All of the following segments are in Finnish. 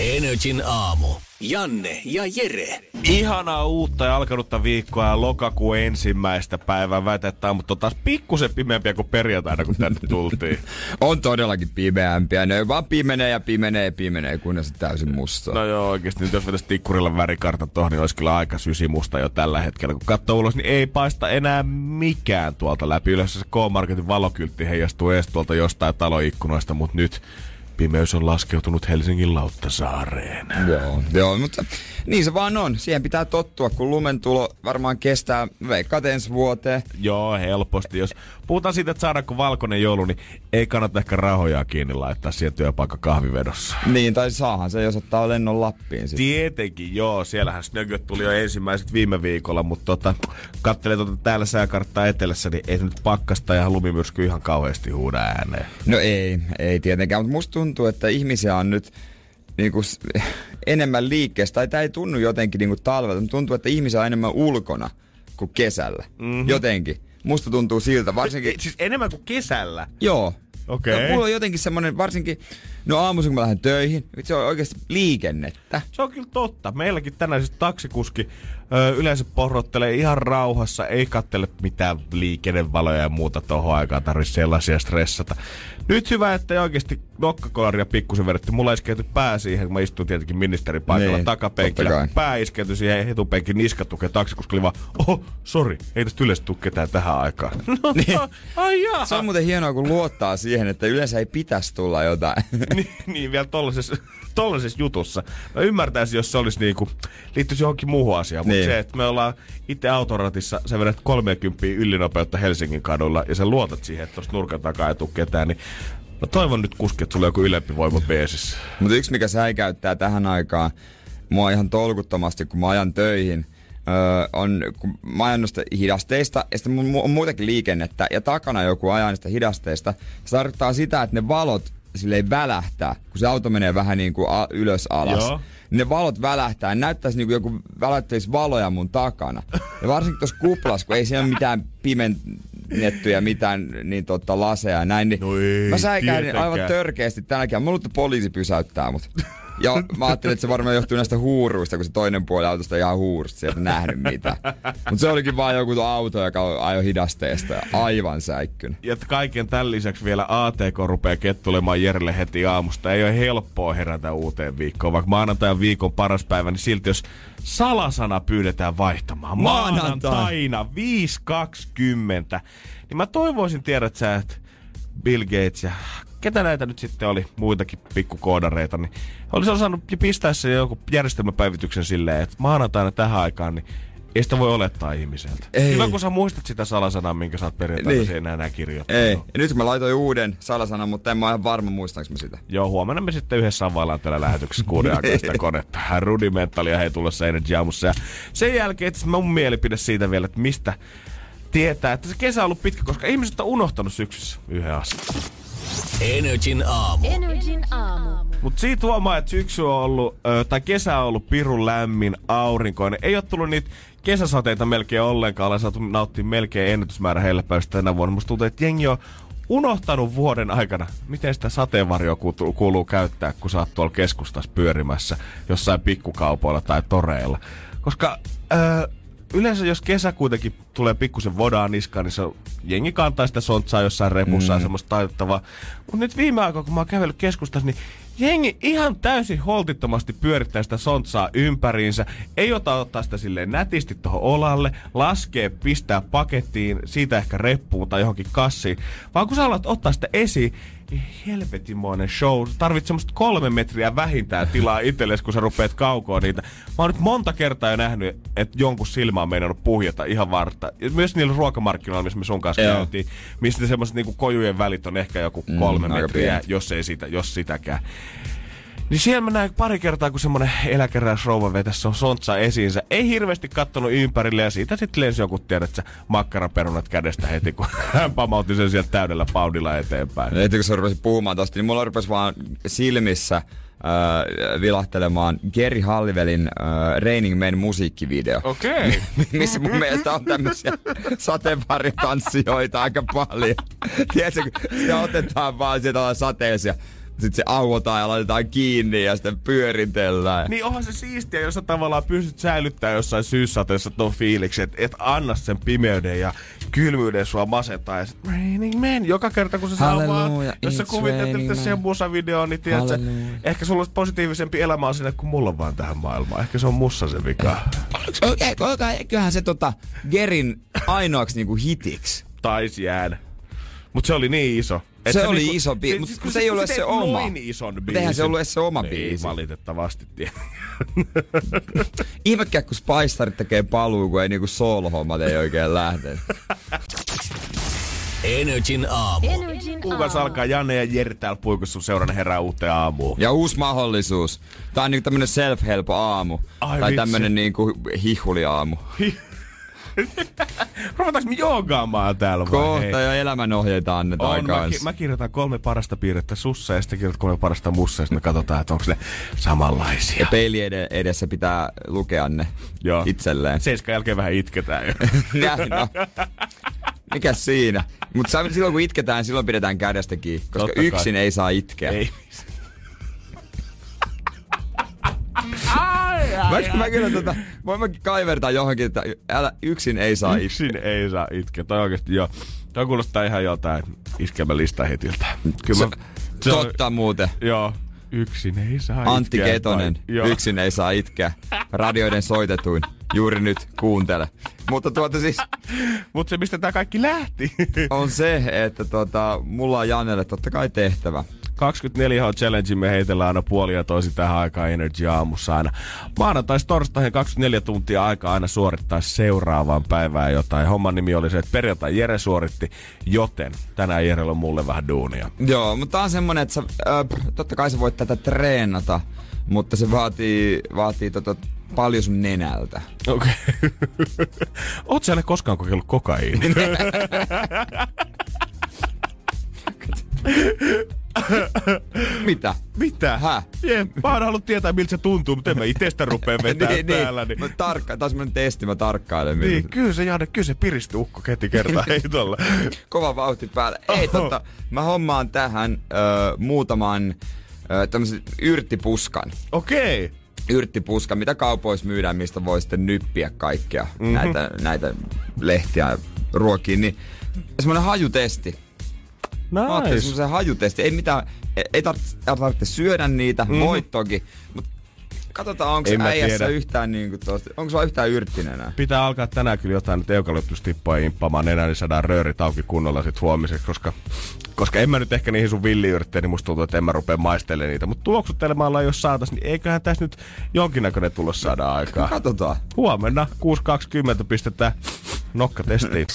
Energin aamu. Janne ja Jere. Ihanaa uutta ja alkanutta viikkoa ja lokakuun ensimmäistä päivää väitetään, mutta on taas pikkusen pimeämpiä kuin perjantaina, kun tänne tultiin. on todellakin pimeämpiä. Ne vaan pimenee ja pimenee ja pimenee, kunnes se täysin musta. No joo, oikeasti nyt jos vetäisi tikkurilla värikartta tuohon, niin olisi kyllä aika sysimusta jo tällä hetkellä. Kun katsoo ulos, niin ei paista enää mikään tuolta läpi. Yleensä se K-Marketin valokyltti heijastuu ees tuolta jostain taloikkunoista, mutta nyt pimeys on laskeutunut Helsingin Lauttasaareen. Joo, joo, mutta niin se vaan on. Siihen pitää tottua, kun lumen tulo varmaan kestää veikkaat ensi vuoteen. Joo, helposti. Jos puhutaan siitä, että saadaanko valkoinen joulu, niin ei kannata ehkä rahoja kiinni laittaa siihen työpaikka kahvivedossa. Niin, tai saahan se, jos ottaa lennon Lappiin. Sitten. Tietenkin, joo. Siellähän Snögöt tuli jo ensimmäiset viime viikolla, mutta tota, kattelee tuota täällä sääkarttaa etelässä, niin ei nyt pakkasta ja lumimyrsky ihan kauheasti huuda ääneen. No ei, ei tietenkään, mutta musta tuntuu, että ihmisiä on nyt niin kuin, enemmän liikkeessä, tai tämä ei tunnu jotenkin niin kuin talvelta, mutta tuntuu, että ihmisiä on enemmän ulkona kuin kesällä. Mm-hmm. Jotenkin. Musta tuntuu siltä, varsinkin... Siis enemmän kuin kesällä? Joo. Okei. Okay. No, mulla on jotenkin semmonen, varsinkin, no aamuisin kun mä lähden töihin, se on oikeasti liikennettä. Se on kyllä totta. Meilläkin tänään siis taksikuski ö, yleensä porrottelee ihan rauhassa, ei kattele mitään liikennevaloja ja muuta tohon aikaan, tarvitse sellaisia stressata. Nyt hyvä, että ei oikeasti nokkakolaria pikkusen vedetty. Mulla iskeytyi pää siihen, kun mä istuin tietenkin ministerin paikalla niin, takapenkillä. Pää iskeytyi siihen etupenkin niskatuke taksikuski vaan, oho, sori, ei tästä yleensä tule ketään tähän aikaan. No, niin. ai jaha. Se on muuten hienoa, kun luottaa siihen, että yleensä ei pitäisi tulla jotain. niin, niin, vielä tollasessa, tollasessa jutussa. Mä ymmärtäisin, jos se olisi niinku, liittyisi johonkin muuhun asiaan, mutta niin. se, että me ollaan itse autoratissa, sä vedät 30 ylinopeutta Helsingin kadulla ja sä luotat siihen, että tuosta nurkan takaa ei tule ketään, niin Mä toivon nyt kuski, että sulla on joku ylempi voima beesissä. Mutta yksi, mikä säikäyttää tähän aikaan mua ihan tolkuttomasti, kun mä ajan töihin, öö, on, kun mä ajan noista hidasteista, ja sitten on muutenkin liikennettä, ja takana joku ajaa niistä hidasteista. Se tarkoittaa sitä, että ne valot silleen välähtää, kun se auto menee vähän niin kuin a- ylös alas. Joo. Ne valot välähtää, näyttäisi niin kuin joku välättäisi valoja mun takana. Ja varsinkin tuossa kuplas, kun ei siellä ole mitään pimenttyjä mitään niin totta laseja ja näin, niin no ei, mä säikähdin aivan törkeästi tänäkin. Mä luulen, että poliisi pysäyttää mut. Ja mä ajattelin, että se varmaan johtuu näistä huuruista, kun se toinen puoli autosta ei ihan huurusta, sieltä nähnyt mitä. Mutta se olikin vaan joku auto, joka ajoi hidasteesta ja aivan säikkyn. Ja kaiken tämän lisäksi vielä ATK rupeaa kettulemaan Jerelle heti aamusta. Ei ole helppoa herätä uuteen viikkoon, vaikka maanantai on viikon paras päivä, niin silti jos salasana pyydetään vaihtamaan maanantaina 5.20, niin mä toivoisin tiedät sä, että Bill Gates ja ketä näitä nyt sitten oli, muitakin pikkukoodareita, niin olisi osannut pistää se joku järjestelmäpäivityksen silleen, että maanantaina tähän aikaan, niin ei sitä voi olettaa ihmiseltä. Ei. Hyvä, kun sä muistat sitä salasanaa, minkä sä oot perjantaina niin. enää enää kirjoittanut. Ei. Ja nyt mä laitoin uuden salasanan, mutta en mä ihan varma muistaaks mä sitä. Joo, huomenna me sitten yhdessä availlaan tällä lähetyksessä kuuden aikaa sitä konetta. Rudimentalia hei tulossa Energy Aamussa. Ja sen jälkeen, että mun mielipide siitä vielä, että mistä tietää, että se kesä on ollut pitkä, koska ihmiset on unohtanut syksyssä yhden asian. Energin aamu. Energin aamu. Mut siitä huomaa, että syksy on ollut, tai kesä on ollut pirun lämmin, aurinkoinen. Ei ole tullut niitä kesäsateita melkein ollenkaan. Olen saatu nauttia melkein ennätysmäärä hellepäistä tänä vuonna. Musta tuntuu, että jengi on unohtanut vuoden aikana, miten sitä sateenvarjoa kuuluu käyttää, kun sä oot tuolla keskustassa pyörimässä jossain pikkukaupoilla tai toreilla. Koska öö, yleensä jos kesä kuitenkin tulee pikkusen vodaa niskaan, niin se jengi kantaa sitä sontsaa jossain repussa mm. semmoista taitettavaa. Mutta nyt viime aikoina, kun mä oon kävellyt keskustassa, niin jengi ihan täysin holtittomasti pyörittää sitä sontsaa ympäriinsä. Ei ota ottaa sitä silleen nätisti tuohon olalle, laskee, pistää pakettiin, siitä ehkä reppuun tai johonkin kassiin. Vaan kun sä alat ottaa sitä esiin, niin helvetimoinen show. Tarvit semmoista kolme metriä vähintään tilaa itsellesi, kun sä rupeat kaukoon niitä. Mä oon nyt monta kertaa jo nähnyt, että jonkun silmä on meinannut puhjata ihan varta. Ja myös niillä ruokamarkkinoilla, missä me sun kanssa Joo. käytiin, mistä semmoiset niinku kojujen välit on ehkä joku mm, kolme mm, metriä, jos ei sitä, jos sitäkään. Niin siellä mä näin pari kertaa, kun semmonen eläkeräisrouva vetäisi on sontsa esiinsä. Ei hirveästi kattonut ympärille ja siitä sitten lensi joku tiedät sä makkaraperunat kädestä heti, kun hän pamautti sen sieltä täydellä paudilla eteenpäin. Heti kun sä rupesit puhumaan tosta, niin mulla rupesi vaan silmissä äh, vilahtelemaan Geri Hallivelin äh, Raining Men musiikkivideo. Okei. Okay. missä mun mielestä on tämmöisiä sateenvarjotanssijoita aika paljon. Tiedätkö, sitä otetaan vaan sieltä sateisia sitten se auotaan ja laitetaan kiinni ja sitten pyöritellään. Niin onhan se siistiä, jos sä tavallaan pystyt säilyttämään jossain syyssateessa ton fiiliksen, että et anna sen pimeyden ja kylmyyden sua masentaa. Ja sit raining man, joka kerta kun se saa vaan, jos sä kuvittelet sen musavideoon, niin tiedät sä, ehkä sulla olisi positiivisempi elämä sinne kuin mulla on vaan tähän maailmaan. Ehkä se on mussa se vika. Eiköhän se tota Gerin ainoaksi niinku hitiksi. Taisi jäädä. Mutta se oli niin iso. Et se, se oli niinku, iso biisi, mutta se, se, ei ollut edes se oma. Noin ison biisi. Eihän se ollut edes se oma ei, biisi. valitettavasti tiedä. Ihmekään, kun Spaistarit tekee paluu, kun ei niinku soolohommat ei oikein lähde. Energin aamu. Kuukas alkaa Janne ja Jeri täällä puikussa seurana herää uuteen aamuun. Ja uusi mahdollisuus. Tää on niinku tämmönen self-help aamu. Ai tai vitsi. tämmönen niinku hihuli aamu. Ruvetaanko me joogaamaan täällä vai? Kohta jo elämänohjeita annetaan on, mä, ki- mä, kirjoitan kolme parasta piirrettä sussa ja sitten kirjoitan kolme parasta mussa ja sitten me katsotaan, että onko ne samanlaisia. Ja peili edessä pitää lukea ne Joo. itselleen. Seiskan jälkeen vähän itketään jo. Näin no. Mikä siinä? Mutta silloin kun itketään, silloin pidetään kädestä kiinni, koska Totta yksin kai. ei saa itkeä. Ei. mä, mä kyllä tota, voin mäkin kaivertaa johonkin, että älä, yksin ei saa itkeä. Yksin ei saa itkeä. Toi oikeesti joo. Toi kuulostaa ihan jotain iskelmä hitiltä. Kyllä mä, se totta on, muuten. Joo. Yksin ei saa Antti itkeä. Ketonen, tai, yksin ei saa itkeä. Radioiden soitetuin. Juuri nyt kuuntele. Mutta tuota siis... Mutta se, mistä tämä kaikki lähti. on se, että tota, mulla on Janelle totta kai tehtävä. 24 h challenge me heitellään aina puoli ja toisin tähän aikaan Energy aamussa aina. Maanantais torstaihin 24 tuntia aikaa aina suorittaa seuraavaan päivään jotain. Homman nimi oli se, että perjantai Jere suoritti, joten tänään Jerellä on mulle vähän duunia. Joo, mutta tää on semmonen, että sä, äh, totta kai sä voit tätä treenata, mutta se vaatii, vaatii tota, paljon sun nenältä. Okei. Okay. Oot sä koskaan kokeillut kokaiini? Mitä? Mitä? Häh? Jep, mä oon halunnut tietää, miltä se tuntuu, mutta en mä itsestä rupea vetää niin, niin, täällä. Niin. Mä tarkka, taas semmonen testi, mä tarkkailen. Niin, miltä. kyllä se Janne, kyllä se piristi ukko heti kertaa heitolla. Kova vauhti päällä. Ei totta, mä hommaan tähän ö, muutaman ö, tämmösen yrttipuskan. Okei. Okay yrttipuska, mitä kaupoissa myydään, mistä voi sitten nyppiä kaikkea mm-hmm. näitä, näitä lehtiä ruokiin, niin semmoinen hajutesti. Nice. Mä ajattelin semmoisen hajutesti. Ei mitään, ei tarvitse, tarvitse syödä niitä, mm. voit toki, mutta katsotaan, onko äijässä tiedä. yhtään niin kuin tosta, onko sulla yhtään yrttinen enää? Pitää alkaa tänään kyllä jotain nyt eukalyptustippoja imppaamaan enää, niin saadaan röörit auki kunnolla sit huomiseksi, koska, koska en mä nyt ehkä niihin sun villiyrttejä, niin musta tuntuu, että en mä rupea maistelemaan niitä. Mutta tuoksuttelemaan jos saatais, niin eiköhän tässä nyt jonkinnäköinen tulos saada aikaa. Katsotaan. Huomenna 6.20 pistetään nokkatestiin.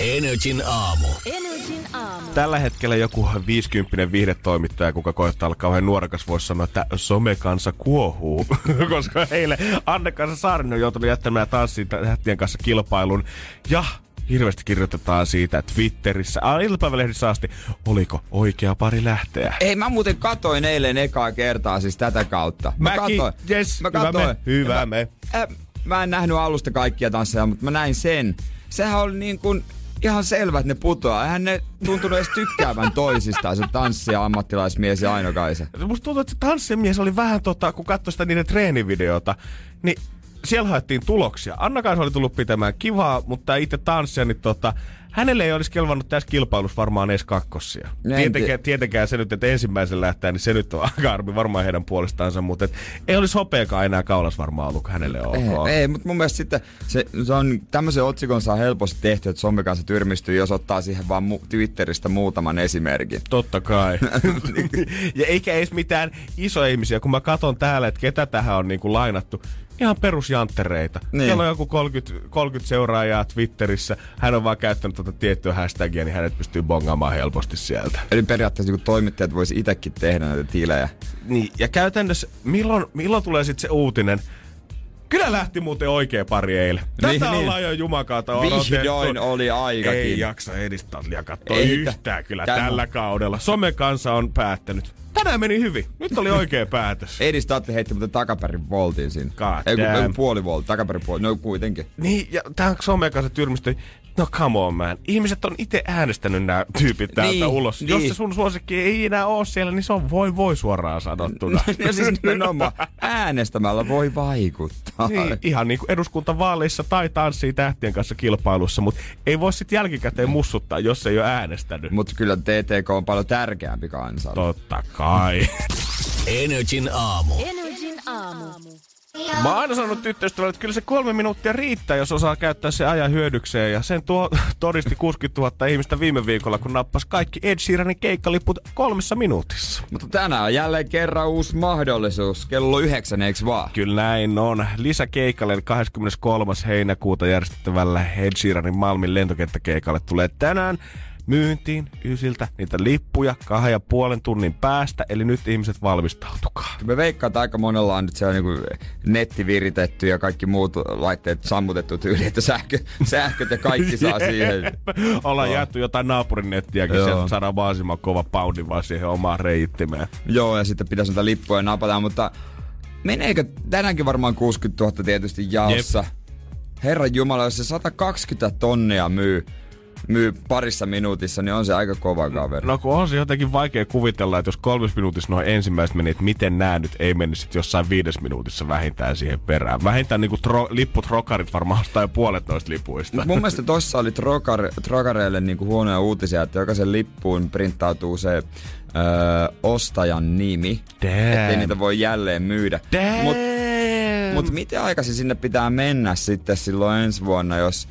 Energin aamu. Energin aamu. Tällä hetkellä joku 50 viihdetoimittaja, kuka koettaa olla kauhean nuorekas, voisi sanoa, että somekansa kuohuu. Koska heille Anne-Kansa Saarinen on joutunut jättämään tanssin tähtien kanssa kilpailun. Ja hirveästi kirjoitetaan siitä Twitterissä, iltapäivälehdissä asti, oliko oikea pari lähteä. Ei, mä muuten katoin eilen ekaa kertaa siis tätä kautta. Mä Mäkin, katoin. Yes, mä katoin. Hyvä me. Hyvä mä, me. Äh, mä en nähnyt alusta kaikkia tansseja, mutta mä näin sen. Sehän oli niin kuin ihan selvä, että ne putoaa. Eihän ne tuntunut edes tykkäävän toisistaan, se tanssia, ammattilaismies ja Aino-Kaisa. Musta tuntuu, että se tanssimies oli vähän tota, kun katsoi sitä niiden treenivideota, niin siellä haettiin tuloksia. Anna kanssa oli tullut pitämään kivaa, mutta itse tanssia, niin tota, hänelle ei olisi kelvannut tässä kilpailussa varmaan edes kakkosia. Tietenkään, tietenkään se nyt, että ensimmäisen lähtee, niin se nyt on aika armi varmaan heidän puolestaansa, mutta et, ei olisi hopeakaan enää kaulas varmaan ollut hänelle ok. Ei, ei mutta mun mielestä sitten se, se on tämmöisen otsikon saa helposti tehty, että Somme kanssa tyrmistyy, jos ottaa siihen vaan mu- Twitteristä muutaman esimerkin. Totta kai. ja eikä edes mitään isoja ihmisiä, kun mä katson täällä, että ketä tähän on niinku lainattu ihan perusjanttereita. Niin. Siellä on joku 30, 30 seuraajaa Twitterissä. Hän on vaan käyttänyt tuota tiettyä hashtagia, niin hänet pystyy bongaamaan helposti sieltä. Eli periaatteessa niin toimittajat voisi itsekin tehdä näitä tilejä. Niin, ja käytännössä, milloin, milloin tulee sitten se uutinen? Kyllä lähti muuten oikea pari eilen. Tätä Niin, niin, niin. ollaan jo jumakaata Vihdoin oli aikakin. Ei jaksa edistää liian katsoa Ei, yhtään kyllä tämä- tällä kaudella. Some kanssa on päättänyt. Tänään meni hyvin. Nyt oli oikea päätös. Edi Statli heitti muuten takaperin voltin siinä. God Ei, kun- puoli voltti, takaperin puoli. No kuitenkin. Niin, ja tähän Somen kanssa tyrmistyi. No come on man. Ihmiset on itse äänestänyt nämä tyypit täältä Niin, ulos. niin. Jos se sun suosikki ei enää ole siellä, niin se on voi voi suoraan sanottuna. ja siis nimenomaan äänestämällä voi vaikuttaa. Niin, ihan niin kuin eduskuntavaaleissa tai tanssii tähtien kanssa kilpailussa, mutta ei voi sitten jälkikäteen mussuttaa, jos ei ole äänestänyt. Mutta kyllä TTK on paljon tärkeämpi kansa. Totta kai. Energin aamu. Energin aamu. Mä oon aina sanonut tyttöystävälle, että kyllä se kolme minuuttia riittää, jos osaa käyttää se ajan hyödykseen. Ja sen tuo todisti 60 000 ihmistä viime viikolla, kun nappasi kaikki Ed Sheeranin keikkaliput kolmessa minuutissa. Mutta tänään on jälleen kerran uusi mahdollisuus. Kello yhdeksän, eiks vaan? Kyllä näin on. Lisäkeikalle eli 23. heinäkuuta järjestettävällä Ed Sheeranin Malmin lentokenttäkeikalle tulee tänään myyntiin ysiltä niitä lippuja kahden ja puolen tunnin päästä, eli nyt ihmiset valmistautukaa. Me veikkaan, että aika monella on nyt se niin netti viritetty ja kaikki muut laitteet sammutettu tyyli, että sähkö, sähköt ja kaikki saa siihen. Jep. Ollaan Joo. jaettu jotain naapurin nettiäkin, Joo. sieltä saadaan mahdollisimman kova poundi vaan siihen omaan reittimeen. Joo, ja sitten pitäisi näitä lippuja napata, mutta meneekö tänäänkin varmaan 60 000 tietysti jaossa? Herran Jumala, jos se 120 tonnia myy, myy parissa minuutissa, niin on se aika kova kaveri. No kun on se jotenkin vaikea kuvitella, että jos kolmes minuutissa noin ensimmäiset meni, että miten nämä nyt ei mennyt sit jossain viides minuutissa vähintään siihen perään. Vähintään niinku tro, lipput rokarit varmaan ostaa jo puolet noista lipuista. Mut mun mielestä tossa oli trokar, trokareille niinku huonoja uutisia, että jokaisen lippuun printtautuu se öö, ostajan nimi, Damn. ettei niitä voi jälleen myydä. Damn. Mut, mut miten aikaisin sinne pitää mennä sitten silloin ensi vuonna, jos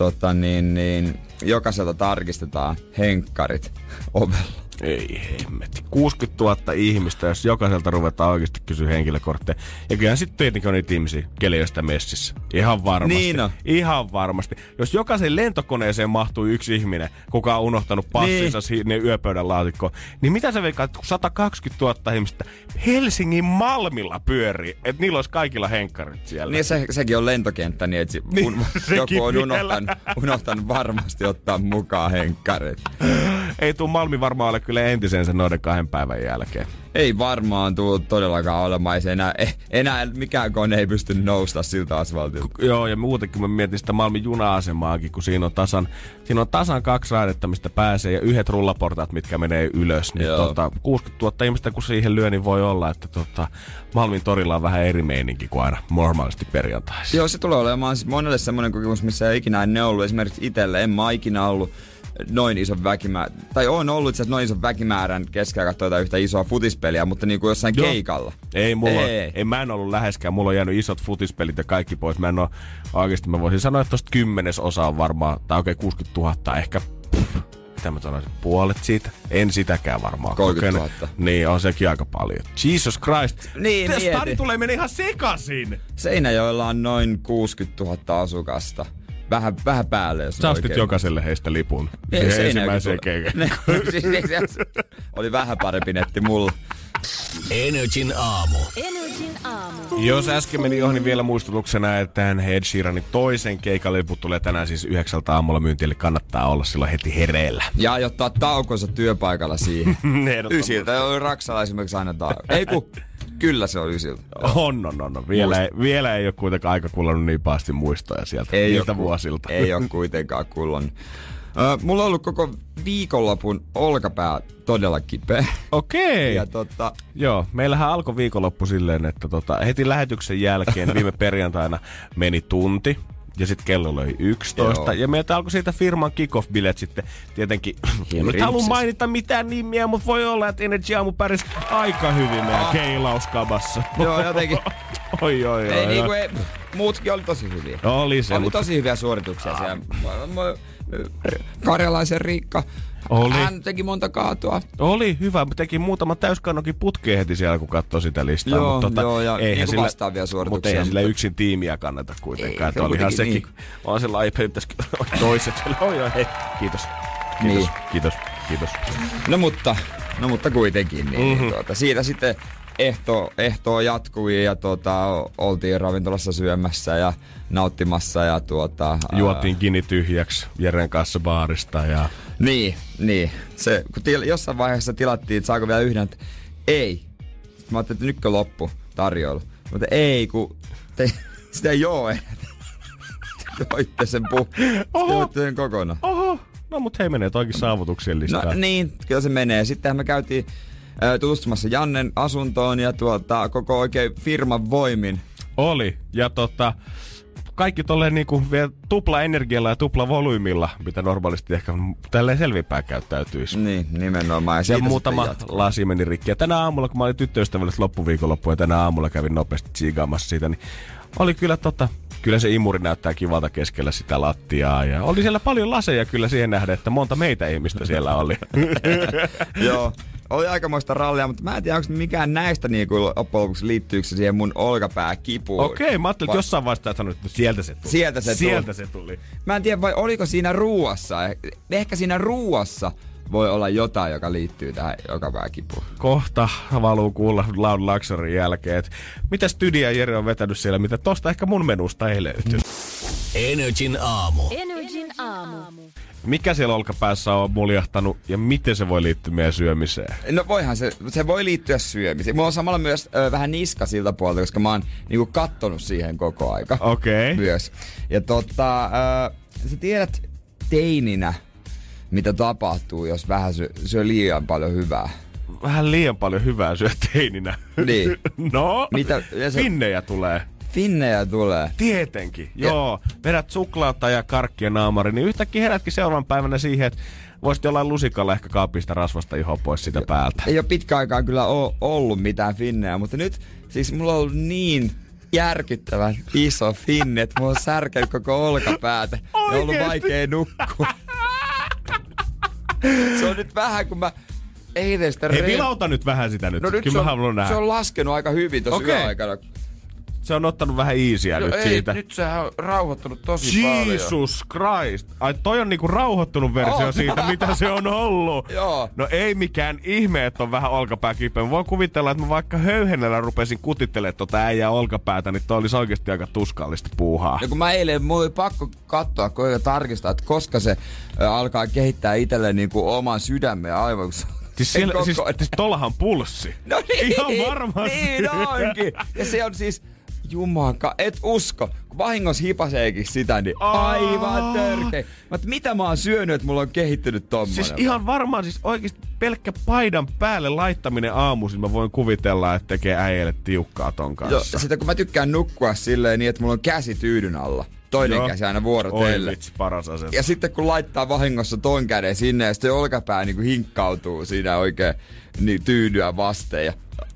tota, niin, niin, jokaiselta tarkistetaan henkkarit ovella? Ei hemmetti. 60 000 ihmistä, jos jokaiselta ruvetaan oikeasti kysyä henkilökortteja. Ja kyllähän sitten tietenkin on niitä ihmisiä, sitä messissä. Ihan varmasti. Niin on. Ihan varmasti. Jos jokaisen lentokoneeseen mahtuu yksi ihminen, kuka on unohtanut passinsa niin. sinne yöpöydän laatikkoon, niin mitä sä veikkaat, kun 120 000 ihmistä Helsingin Malmilla pyörii, että niillä olisi kaikilla henkkarit siellä. Niin se, sekin on lentokenttä, niin että Niin, un, joku on unohtanut, unohtanut varmasti ottaa mukaan henkkarit. Ei tuu Malmi varmaan ole kyllä entisensä noiden kahden päivän jälkeen. Ei varmaan tullut todellakaan olemaan. Se enää, eh, enää mikään kone ei pysty nousta siltä asfaltilta. Joo, ja muutenkin mä mietin sitä Malmin juna-asemaakin, kun siinä on tasan, siinä on tasan kaksi raidetta, mistä pääsee, ja yhdet rullaportaat, mitkä menee ylös. Niin Joo. tota, 60 000 ihmistä, kun siihen lyö, niin voi olla, että tota, Malmin torilla on vähän eri meininki kuin aina normaalisti perjantaisin. Joo, se tulee olemaan siis monelle semmoinen kokemus, missä ei ikinä ennen ollut. Esimerkiksi itselle en mä ikinä ollut noin ison väkimäärän, tai on ollut itse noin ison väkimäärän keskellä katsoa yhtä isoa futispeliä, mutta niin kuin jossain Joo. keikalla. Ei, mulla Ei. ei. ei. mä en ollut läheskään. Mulla on jäänyt isot futispelit ja kaikki pois. Mä en oo, oikeesti mä voisin sanoa, että tosta kymmenes osa on varmaan, tai oikein 60 000, ehkä mitä mä sanoisin, puolet siitä. En sitäkään varmaan 30 000. kokenut. Niin, on sekin aika paljon. Jesus Christ. Niin, stadi tulee meni ihan sekasin. Seinäjoella on noin 60 000 asukasta. Vähän, vähän päälle, jos Sä ostit jokaiselle heistä lipun. Ei, Siihen Seinäjoki ensimmäiseen keikään. Ne- siis itse asiassa Oli vähän parempi netti mulla. Energin aamu. Energin aamu. Jos äsken meni ohi, niin vielä muistutuksena, että Ed Sheeranin toisen keikaliput tulee tänään siis yhdeksältä aamulla myyntiin, eli kannattaa olla silloin heti hereillä. Ja aiottaa taukonsa työpaikalla siihen. Ysiltä oli Raksala esimerkiksi aina tauko. Ei ku, kyllä se on ysiltä. On, on, on. on. Vielä, ei, vielä ei ole kuitenkaan aika kullannut niin pahasti muistoja sieltä Ei niiltä ku- vuosilta. Ei ole kuitenkaan kullon. Mulla on ollut koko viikonlopun olkapää todella kipeä. Okei. Ja tota, Joo, meillähän alkoi viikonloppu silleen, että tota, heti lähetyksen jälkeen viime perjantaina meni tunti. Ja sitten kello löi 11. Joo. Ja meiltä alkoi siitä firman kick-off-bilet sitten tietenkin. En nyt halua mainita mitään nimiä, mutta voi olla, että Energy Aamu pärjäsi aika hyvin meidän Ah. keilauskabassa. joo jotenkin, oi, oi, oi. ei, oi. niinku, ei, muutkin oli tosi hyviä. Oli se, Oli mutta tosi hyviä suorituksia siellä. Mä- mä- Karjalaisen Riikka Oli. Hän teki monta kaatoa. Oli hyvä, teki muutama täyskannokin putkeen heti siellä, kun katsoi sitä listaa. Joo, mutta tota, joo, ja eihän sillä, vastaavia suorituksia, Mutta eihän sillä yksin tiimiä kannata kuitenkaan. Ei, se olihan sekin, niin. on se laipe, pitäisikin olla toiset. Oi, oi, hei, kiitos. Kiitos, Niin. kiitos, kiitos. No mutta, no mutta kuitenkin. Niin, Mhm. mm-hmm. tuota, siitä sitten ehto, ehtoa jatkui ja tuota, oltiin ravintolassa syömässä ja nauttimassa ja tuota... Juotiin kini tyhjäksi Jeren kanssa baarista ja... Niin, niin. Se, kun til, jossain vaiheessa tilattiin, että saako vielä yhden, että ei. Sitten mä ajattelin, että nytkö loppu tarjoilu. Mutta ei, kun te, sitä ei oo voitte sen pu. Te Oho. voitte sen kokonaan. Oho, no mut hei menee toikin saavutuksien No niin, kyllä se menee. Sittenhän me käytiin tutustumassa Jannen asuntoon ja tuota, koko oikein firman voimin. Oli. Ja tota, kaikki tolleen niinku vielä tupla energialla ja tupla volyymilla, mitä normaalisti ehkä tälleen selvinpäin käyttäytyisi. Niin, nimenomaan. Ja Ja muutama lasi meni rikki. Ja tänä aamulla, kun mä olin tyttöystävällistä loppuviikonloppuun ja tänä aamulla kävin nopeasti tsiigaamassa siitä, niin oli kyllä tota, kyllä se imuri näyttää kivalta keskellä sitä lattiaa. Ja oli siellä paljon laseja kyllä siihen nähden, että monta meitä ihmistä siellä oli. Joo. Oli aikamoista rallia, mutta mä en tiedä, onko mikään näistä niinku loppujen lopuksi liittyykö se siihen mun olkapääkipuun. Okei, mä ajattelin, että Va- jossain vaiheessa sanoit, että sieltä se tuli. Sieltä se tuli. sieltä se tuli. Mä en tiedä, vai oliko siinä ruuassa. Eh- Ehkä siinä ruuassa voi olla jotain, joka liittyy tähän olkapääkipuun. Kohta valuu kuulla Loud Luxury jälkeen, että mitä Stydia Jere on vetänyt siellä, mitä tosta ehkä mun menusta ei löyty. Energin aamu. Energin aamu. Mikä siellä olkapäässä on muljahtanut ja miten se voi liittyä meidän syömiseen? No voihan se, se voi liittyä syömiseen. Mulla on samalla myös ö, vähän niska siltä puolelta, koska mä oon niinku kattonut siihen koko aika. Okei. Okay. Myös. Ja tota, ö, sä tiedät teininä, mitä tapahtuu, jos vähän syö, syö liian paljon hyvää. Vähän liian paljon hyvää syö teininä. Niin. no, Mitä- se- finnejä tulee. Finnejä tulee. Tietenkin, Ja- joo. Vedät suklaata ja karkkia naamari, niin yhtäkkiä herätkin seuraavan päivänä siihen, että voisit jollain lusikalla ehkä kaapista rasvasta iho pois sitä päältä. Ei ole pitkä aikaan kyllä oo, ollut mitään finnejä, mutta nyt siis mulla on ollut niin järkyttävän iso finne, että mulla on särkenyt koko olkapäätä ja on ollut Oikeesti? vaikea nukkua. se on nyt vähän, kun mä eilen sitä Hei, re- vilauta nyt vähän sitä nyt. No nyt Kyllä se mä haluan on, nähdä. se on laskenut aika hyvin tuossa Okei. yöaikana. Se on ottanut vähän iisiä nyt siitä. nyt sehän on rauhoittunut tosi Jesus Christ! Ai toi on niinku rauhoittunut versio On. siitä, mitä se on ollut. Joo. No ei mikään ihme, että on vähän olkapää kipeä. Mä voin kuvitella, että mä vaikka höyhenellä rupesin kutittelemaan tota äijää olkapäätä, niin toi olisi oikeasti aika tuskallista puuhaa. Ja kun mä eilen, mulla oli pakko katsoa, koita tarkistaa, että koska se alkaa kehittää itselleen niinku oman sydämen ja aivon. Siis, siellä, siis, siis tollahan pulssi. No niin, Ihan varmasti. Niin onkin. Ja se on siis, jumanka, et usko. Kun vahingossa hipaseekin sitä, niin aivan törkeä. Mitä mä oon syönyt, että mulla on kehittynyt tommonen? Siis ihan varmaan, siis oikeasti pelkkä paidan päälle laittaminen aamuisin mä voin kuvitella, että tekee äijälle tiukkaa ton Joo, kanssa. sitä kun mä tykkään nukkua silleen niin, että mulla on käsi tyydyn alla. Toinen Joo. käsi aina Oi vuorotelle. vitsi, paras asento. Ja sitten kun laittaa vahingossa ton käden sinne ja sitten olkapää niinku hinkkautuu siinä oikein niin tyydyä vasten. Ja,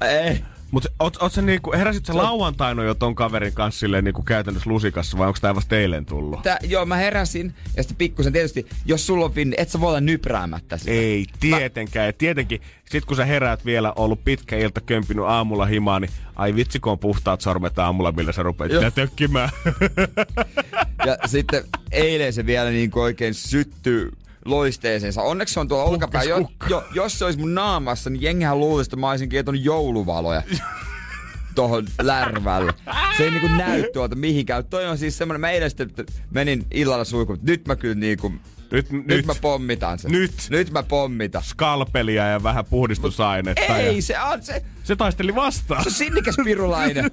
ei. Mut oot, oot niinku, heräsit sä lauantaina jo ton kaverin kanssa silleen niinku käytännössä lusikassa vai onko tää vasta eilen tullut? Tää, joo, mä heräsin ja sitten pikkusen tietysti, jos sulla on finni, et sä voi olla nypräämättä sitä. Ei, tietenkään. Ja tietenkin, sit kun sä heräät vielä, ollut pitkä ilta, kömpinyt aamulla himaa, niin ai vitsi kun on puhtaat sormet aamulla, millä sä rupeat sitä tökkimään. Ja sitten eilen se vielä niinku oikein syttyy loisteeseensa. Onneksi se on tuolla olkapää. Jo, jo, jos se olisi mun naamassa, niin jengihän luulisi, että mä olisin kietonut jouluvaloja tohon lärvälle. Se ei niinku näy tuolta mihinkään. Toi on siis semmonen, mä eilen sitten menin illalla suihkuun, että nyt mä kyllä niinku, nyt, nyt, nyt, mä pommitan sen. Nyt. Nyt mä pommitan. skalpelia ja vähän puhdistusainetta. Ei, ja se on se, se taisteli vastaan. se on sinnikäs pirulainen.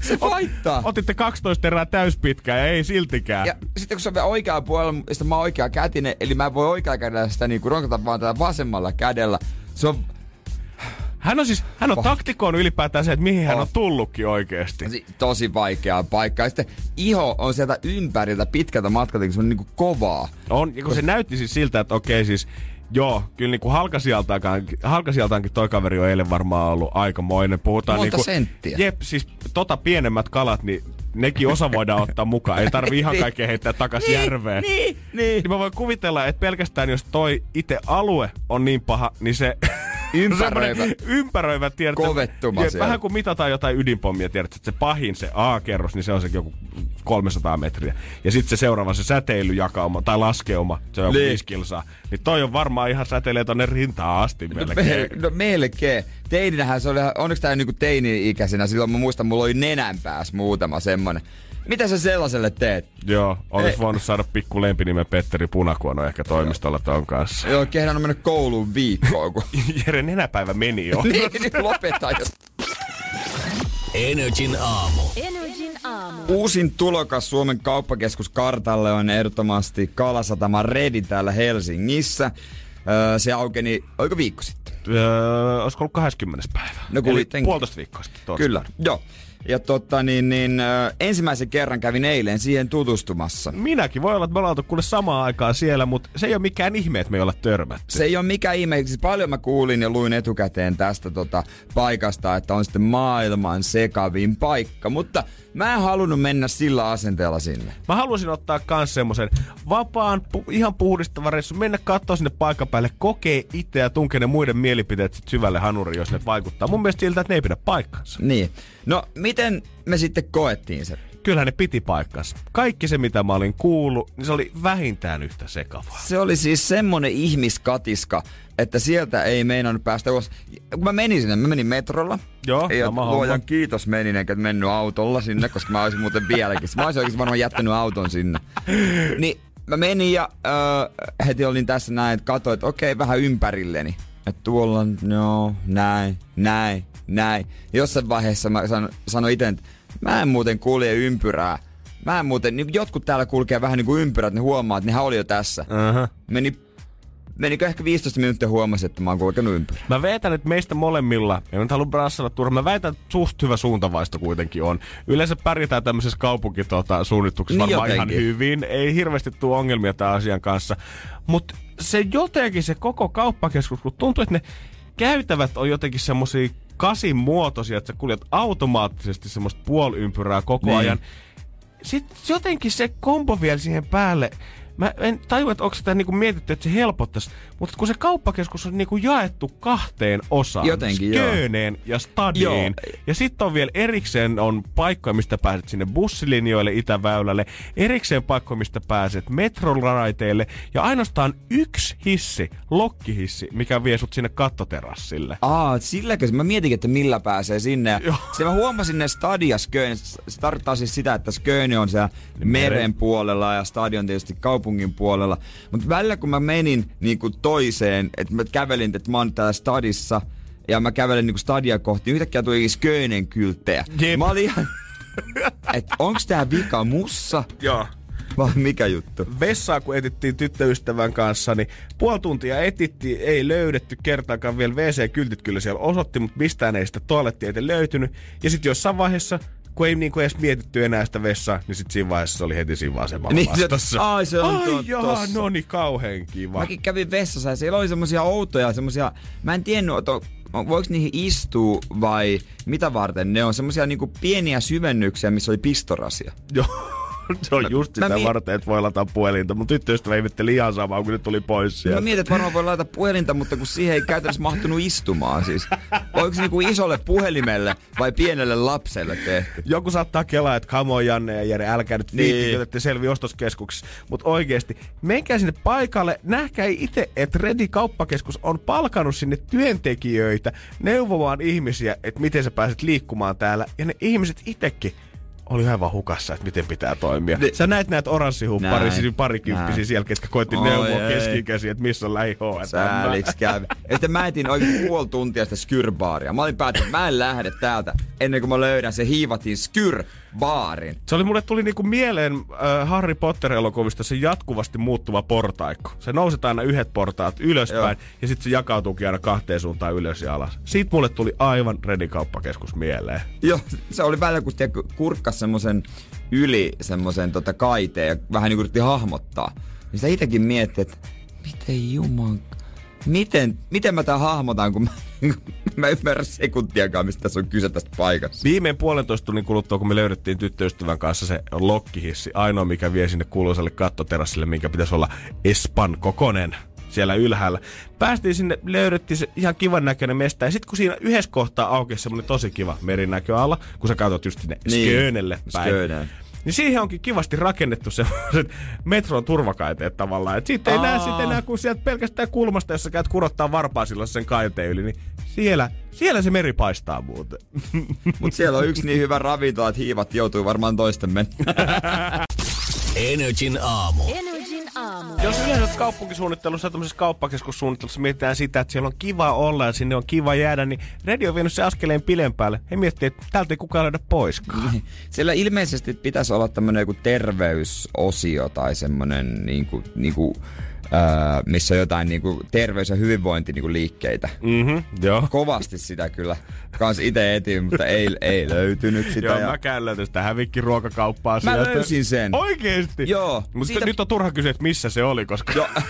Se voittaa. Otitte 12 erää täyspitkää ja ei siltikään. Ja sitten kun se on vielä oikealla puolella, sitten mä oon oikea kätinen, eli mä voi oikealla kädellä sitä niinku ronkata vaan tällä vasemmalla kädellä. Se on Hän on siis, hän on oh. taktikoon ylipäätään se, että mihin hän Oh. on tullutkin oikeesti. tosi, tosi vaikea paikka. Ja sitten iho on sieltä ympäriltä pitkältä matkalta, kun se on niinku kovaa. On, ja kun se näytti siis siltä, että okei siis, joo, kyllä niinku halkasijaltaankin, halkasijaltaankin toi kaveri on eilen varmaan ollut aikamoinen. Puhutaan Monta niinku, senttiä. Jep, siis tota pienemmät kalat, niin nekin osa voidaan ottaa mukaan. Ei tarvi ihan kaikkea heittää takas Niin, järveen. niin, niin. Niin mä voin kuvitella, että pelkästään jos toi itse alue on niin paha, niin se Ympäröivä. ympäröivä tiedät, Kovettuma ja. Vähän kuin mitataan jotain ydinpommia, tiedät, että se pahin, se A-kerros, niin se on se joku 300 metriä. Ja sitten se seuraava, se säteilyjakauma tai laskeuma, se on joku Niin. 5 kilsaa. Niin toi on varmaan ihan säteilee tonne rintaan asti melkein. Me, no melkein. Teininähän se oli, onneksi tää niinku teini-ikäisenä, silloin mä muistan, mulla oli nenän päässä muutama semmonen. Mitä sä sellaiselle teet? Joo, olis Ei. voinut saada pikku lempinimen Petteri Punakuono ehkä toimistolla ton kanssa. Joo, kehdannut mennä kouluun viikkoon, kun... Jere nenäpäivä meni jo. niin, niin lopeta jo. Energin aamu. Energin aamu. Uusin tulokas Suomen kauppakeskuskartalle on ehdottomasti Kalasatama Redi täällä Helsingissä. Öö, se aukeni, oiko viikko sitten? öö, olisiko ollut 20. päivä? No kuitenkin. puolitoista viikkoa sitten. torstai. Kyllä, joo. Ja tota niin, niin ö, ensimmäisen kerran kävin eilen siihen tutustumassa. Minäkin. Voi olla, että me ollaan oltu kuule samaan aikaan siellä, mutta se ei ole mikään ihme, että me ei olla törmätty. Se ei ole mikään ihme, siis paljon mä kuulin ja luin etukäteen tästä tota, paikasta, että on sitten maailman sekavin paikka, mutta mä en halunnut mennä sillä asenteella sinne. Mä haluaisin ottaa kans semmosen vapaan, pu- ihan puhdistavan reissun, mennä katsoa sinne paikan päälle, kokee itse ja tunkee ne muiden mielipiteet sit syvälle hanuriin, jos ne vaikuttaa. Mun mielestä siltä, että ne ei pidä paikkansa. Niin. No, miten me sitten koettiin se? Kyllähän ne piti paikkansa. Kaikki se, mitä mä olin kuullut, niin se oli vähintään yhtä sekavaa. Se oli siis semmonen ihmiskatiska, että sieltä ei meinannut päästä ulos. Kun mä menin sinne, mä menin metrolla. Joo, ja luojan kiitos menin, enkä mennyt autolla sinne, koska mä olisin muuten vieläkin. Mä olisin oikeasti varmaan jättänyt auton sinne. Niin mä menin ja äh, heti olin tässä näin, että katsoin, että okei, vähän ympärilleni. Että tuolla no, näin, näin, näin. Jossain vaiheessa mä san, sanoin itse, että mä en muuten kulje ympyrää. Mä en muuten, niin jotkut täällä kulkee vähän niin kuin ympyrät, ne huomaa, että nehän oli jo tässä. Uh-huh. Meni, menikö ehkä 15 minuuttia huomasi, että mä oon kulkenut ympyrää. Mä väitän, että meistä molemmilla, en nyt halua brassalla turhaan, mä väitän, että suht hyvä suuntavaisto kuitenkin on. Yleensä pärjätään tämmöisessä kaupunkitota, suunnituksessa Niin varmaan ihan jotenkin. hyvin. Ei hirveästi tule ongelmia tämän asian kanssa. Mutta se jotenkin, se koko kauppakeskus, kun tuntuu, että ne käytävät on jotenkin semmosia kasin muotoisia, että sä kuljet automaattisesti semmoista puoliympyrää koko Niin. ajan. Sitten jotenkin se kombo vielä siihen päälle. Mä en tajua, että onko sitä niinku mietitty, että se helpottaisi, mutta kun se kauppakeskus on niinku jaettu kahteen osaan. Jotenkin, joo. Sköneen ja Stadiin. Joo. Ja sitten on vielä erikseen on paikkoja, mistä pääset sinne bussilinjoille Itäväylälle. Erikseen paikkoja, mistä pääset metrolaraiteille. Ja ainoastaan yksi hissi, lokkihissi, mikä vie sut sinne kattoterassille. Aa, silläkö? Mä mietin, että millä pääsee sinne. Joo. Se mä huomasin ne Stadia Sköön. Se tarkoittaa siis sitä, että Skööni on siellä meren puolella ja stadion tietysti kaupungin puolella. Mutta välillä kun mä menin niin kuin toiseen, että mä kävelin, että mä oon täällä Stadissa ja mä kävelen niin kuin Stadia kohti, niin yhtäkkiä tuli Sköönen kylttejä. Jep. Mä olin ihan... että onks tää vika mussa Joo. vai mikä juttu? vessaa, kun etittiin tyttöystävän kanssa, niin puoli tuntia etittiin, ei löydetty kertaakaan vielä WC-kyltit kyllä siellä osoitti, mutta mistään ei sitä toalettia ei löytynyt. Ja sitten jossain vaiheessa, kun ei niinku edes mietitty enää sitä vessaa, niin sitten siinä vaiheessa se oli heti siinä vasemmalla Niin se- vastassa. ai, se on Ai to- jaha, tossa. no niin, kauhean kiva. Mäkin kävin vessassa ja siellä oli semmosia outoja, semmosia, mä en tiennyt, että voiko niihin istua vai mitä varten ne on. Semmosia niinku pieniä syvennyksiä, missä oli pistorasia. Joo. Se on just mä sitä mi- varten, että voi lataa puhelinta. Mun tyttöystävä ihmetteli ihan samaa, kun ne tuli pois Mä sieltä. mietin, että varmaan voi laittaa puhelinta, mutta kun siihen ei käytännössä mahtunut istumaan siis. Voiko se niinku isolle puhelimelle vai pienelle lapselle tehty? Joku saattaa kelaa, että on Janne ja Jere, älkää nyt Niin. viittikö, että selvi ostoskeskuksessa. Mutta oikeesti, menkää sinne paikalle, nähkää itse, että Redi kauppakeskus on palkannut sinne työntekijöitä neuvomaan ihmisiä, että miten sä pääset liikkumaan täällä. Ja ne ihmiset itekin oli aivan hukassa, että miten pitää toimia. Ni- Sä näit näitä siis parikymppisiä siellä, ketkä koitti Oi neuvoa ei. keskikäsiä, että missä on lähi Sääliksi kävi. Ja sitten mä etin oikein puoli tuntia sitä skyrbaaria. Mä olin päättänyt, että mä en lähde täältä ennen kuin mä löydän se hiivatin skyrbaarin. Se oli mulle tuli niinku mieleen äh, Harry Potter-elokuvista se jatkuvasti muuttuva portaikko. Se nouset aina yhdet portaat ylöspäin Joo. ja sitten se jakautuukin aina kahteen suuntaan ylös ja alas. Siitä mulle tuli aivan Redin kauppakeskus mieleen. Joo, se oli välillä, kun kurkkas semmosen yli semmosen tota kaiteen ja vähän niin kuin yritti hahmottaa. Niin sitä itekin mietti, että miten juman... Miten, miten mä tää hahmotan, kun mä, Mä en ymmärrä sekuntiakaan, mistä tässä on kyse tästä paikassa. Viimein puolentoista tunnin kuluttua, kun me löydettiin tyttöystävän kanssa se lokkihissi, ainoa mikä vie sinne kuuluisalle kattoterassille, minkä pitäisi olla Espan kokonen siellä ylhäällä. Päästiin sinne, löydettiin se ihan kivan näköinen mesta. Ja sitten kun siinä yhdessä kohtaa aukesi semmonen tosi kiva merinäkö alla, kun sä katsot just sinne niin. Skönelle päin. Sköneen. Niin siihen onkin kivasti rakennettu semmoiset metron turvakaiteet tavallaan. Et siitä ei Aa. näe sitten enää kuin sieltä pelkästään kulmasta, jos sä käyt kurottaa varpaa silloin sen kaiteen yli, niin siellä, siellä se meri paistaa muuten. Mutta siellä on yksi niin hyvä ravintola, että hiivat joutuu varmaan toisten mennä. Energin aamu. Energin aamu. Jos yleensä kaupunkisuunnittelussa ja tämmöisessä kauppakeskussuunnittelussa mietitään sitä, että siellä on kiva olla ja sinne on kiva jäädä, niin radio on vienyt se askeleen pidemmälle. He miettii, että täältä ei kukaan löydä poiskaan. Siellä ilmeisesti pitäisi olla tämmönen joku terveysosio tai semmonen niinku, niinku, öö, missä on jotain niinku terveys- ja hyvinvointi niinku liikkeitä. Mhm, joo. Kovasti sitä kyllä kans itse etin, mutta ei, ei löytynyt sitä. Joo, ja... mä käyn löytää sitä hävikkiruokakauppaa. Mä sieltä. löysin sen. Oikeesti? Joo. Mutta Siitä- nyt on turha kysyä, että missä se oli, koska... Joo.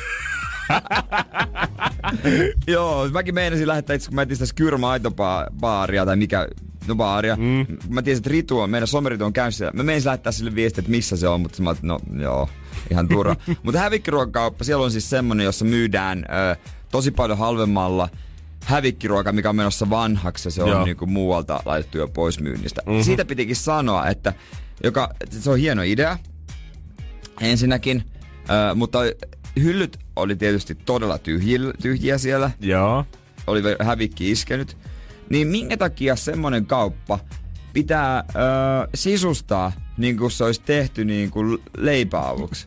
Joo, mäkin meinasin lähettää itse, kun mä etin sitä Skyrma-aitobaaria tai mikä, no baaria. Mm. Mä tiesin, että Ritu on, meidän someritu on käynyt siellä. Mä meinasin lähettää sille viestiä, että missä se on, mutta mä no joo, ihan turha. mutta hävikkiruokakauppa, siellä on siis semmonen, jossa myydään ö, tosi paljon halvemmalla hävikkiruoka, mikä on menossa vanhaksi ja se on Joo. niinku muualta laitettu jo pois myynnistä. Mm-hmm. Siitä pitikin sanoa, että joka, se on hieno idea, ensinnäkin, ö, mutta hyllyt oli tietysti todella tyhjiä, tyhjiä siellä, Joo. oli hävikki iskenyt. Niin minkä takia semmonen kauppa pitää ö, sisustaa niin kuin se olisi tehty niin kuin leipäavuksi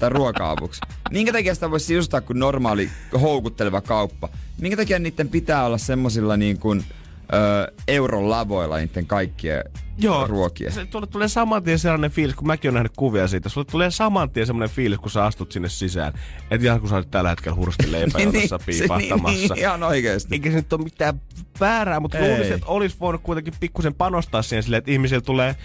tai ruoka-avuksi? Minkä takia sitä voisi sisustaa kuin normaali houkutteleva kauppa? Minkä takia niiden pitää olla semmosilla niin kuin ö, euron lavoilla niiden kaikkien Joo, ruokia? Se, tulle tulee saman tien sellainen fiilis, kun mäkin olen nähnyt kuvia siitä. Sulle tulee saman tien sellainen fiilis, kun sä astut sinne sisään. Et ihan kun sä olet tällä hetkellä hursti leipäjonossa se, piipahtamassa. niin, niin, ihan oikeesti. Eikä se nyt ole mitään väärää, mutta luulisin, että olisi voinut kuitenkin pikkusen panostaa siihen silleen, että ihmisillä tulee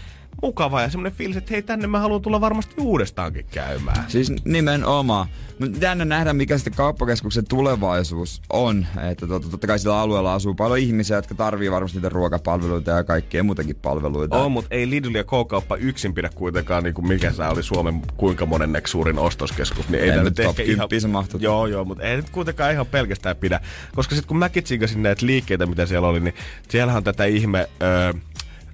mukava ja semmoinen fiilis, että hei tänne mä haluan tulla varmasti uudestaankin käymään. Siis nimenomaan. Mutta jännä nähdä, mikä sitten kauppakeskuksen tulevaisuus on. Että tot- totta kai sillä alueella asuu paljon ihmisiä, jotka tarvii varmasti niitä ruokapalveluita ja kaikkea muutakin palveluita. On, mutta ei Lidl ja K-kauppa yksin pidä kuitenkaan, niin kuin mikä sä oli Suomen kuinka monenneksi suurin ostoskeskus. Niin ei, Ei nyt top 10 se mahtu. Joo, joo, mutta ei nyt kuitenkaan ihan pelkästään pidä. Koska sitten kun mäkin tsiikasin näitä liikkeitä, mitä siellä oli, niin siellähän on tätä ihme... Öö,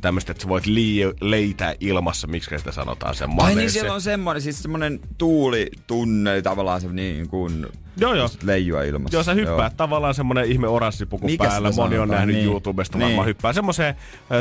tämmöistä, että sä voit lii- leitää ilmassa, miksi sitä sanotaan, sen Ai niin, siellä on semmoinen, siis semmoinen tuulitunne, tavallaan se niin kuin Joo, joo. leijua ilmassa. Joo, sä hyppäät joo. tavallaan semmonen ihme oranssipuku Mikä päällä. Moni on sanotaan? nähnyt Niin. YouTubesta Niin. varmaan hyppää semmoiseen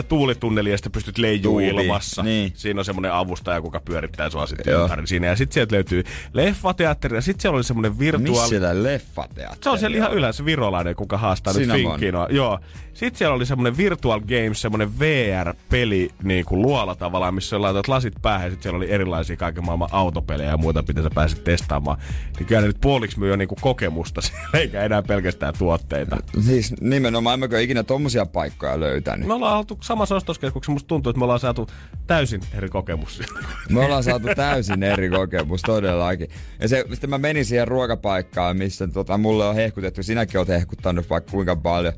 tuulitunneliin ja sitten pystyt leijuu ilmassa. Niin. Siinä on semmonen avustaja, kuka pyörittää sua sitten ympäri siinä. Ja sitten sieltä löytyy leffateatteri ja sitten siellä oli semmonen Missä virtuaali... siellä leffateatteri Se on siellä ihan yleensä virolainen, kuka haastaa Cinnamon. nyt Finkinoa. Joo. Sitten siellä oli semmonen Virtual Games, semmonen VR-peli niin kuin luola tavallaan, missä laitat lasit päähän. Sitten siellä oli erilaisia kaiken maailman autopelejä ja muuta, mitä sä pääsit testaamaan. Niin kyllä ne nyt puoliksi myy jo niin kuin kokemusta siellä, eikä enää pelkästään tuotteita. Siis nimenomaan, emmekö ikinä tommosia paikkoja löytänyt. Me ollaan oltu samassa ostoskeskuksessa, musta tuntuu, että me ollaan saatu täysin eri kokemus. Me ollaan saatu täysin eri kokemus, todellakin. Ja se, sitten mä menin siihen ruokapaikkaan, missä tota, mulle on hehkutettu, sinäkin oot hehkuttanut vaikka kuinka paljon.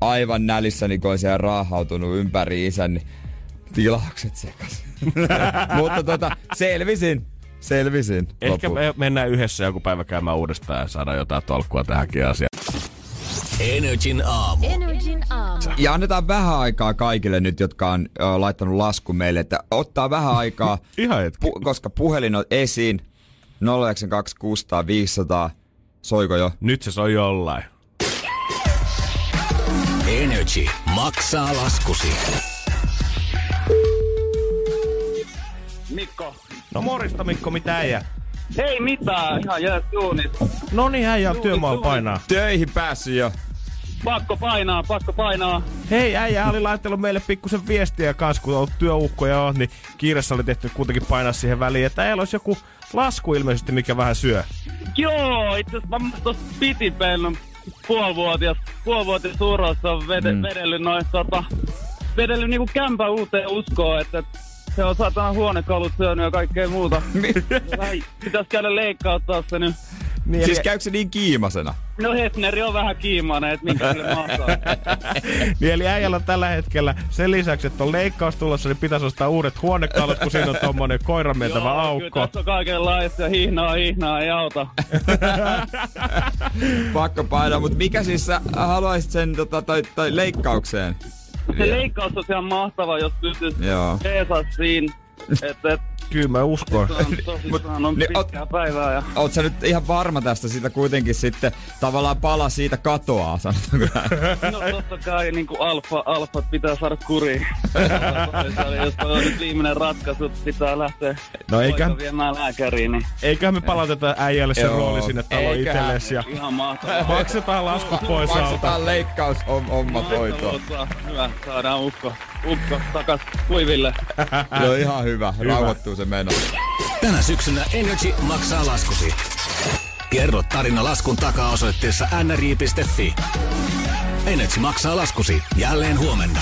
Aivan nälissäni, kun on siellä raahautunut ympäri isän, niin tilaukset sekas. Mutta tota, selvisin. Selvisin. Ehkä lopulta. me mennään yhdessä joku päivä käymään uudestaan ja saadaan jotain tolkkua tähänkin asiaan. Energin aamu. Energin aamu. Ja annetaan vähän aikaa kaikille nyt, jotka on ö, laittanut lasku meille, että ottaa vähän aikaa, Ihan hetki. pu- koska puhelin on esiin. 092 600 500. Soiko jo? Nyt se soi jollain. Energy maksaa laskusi. Mikko. No morista Mikko, mitä äijä? Ei mitään, ihan jää duunit. No niin, äijä on työmaalla painaa. Töihin päässyt jo. Pakko painaa, pakko painaa. Hei, äijä oli laittanut meille pikkusen viestiä kanssa, kun on työukkoja on, niin kiireessä oli tehty kuitenkin painaa siihen väliin, että äijällä olisi joku lasku ilmeisesti, mikä vähän syö. Joo, itse asiassa mä tuossa pitipellon puolivuotias, puolivuotias urossa on vede, mm. vedellyt noin tota, vedellyt niinku kämpä uuteen uskoon, että se on satana huonekalut syönyt ja kaikkea muuta. Vähän pitäis käydä leikkauttaa se nyt. Niin, Siis käykö se niin kiimasena? No Hefneri on vähän kiimainen, että minkä sille mahtaa. Niin eli äijällä tällä hetkellä sen lisäksi, että on leikkaus tulossa, niin pitäisi ostaa uudet huonekalut, kun siinä on tommonen koiran mentävä Joo, Kyllä aukko. tässä on kaikenlaista ja hihnaa, hihnaa, ei auta. Pakko painaa, mutta mikä siis sä haluaisit sen tota, tai, tai leikkaukseen? Se leikkaus on ihan mahtava, jos pystyisi Joo. siinä. Että et, Kyllä mä uskon. se on tosissaan on ne- pitkää päivää ja Oot sä nyt ihan varma tästä, siitä kuitenkin sitten tavallaan pala siitä katoaa, sanotaanko näin? No totta kai niin kuin alfa, alfat pitää saada kuriin. Jos on nyt viimeinen ratkaisu, että pitää lähteä No eikä- viemään lääkäriin, niin Eiköhän me palauteta äijälle se Joo. rooli sinne taloon Eiköhän. itsellesi ja ihan mahtavaa. maksetaan laskut pois alta. Maksetaan leikkaus hommat hoitoon. Mahtavaa. Hyvä, saadaan ukko, ukko takas kuiville. No ihan hyvä, rauhoittuu se meno. Tänä syksynä Energy maksaa laskusi. Kerro tarina laskun takaa osoitteessa nri.fi. Energy maksaa laskusi jälleen huomenna.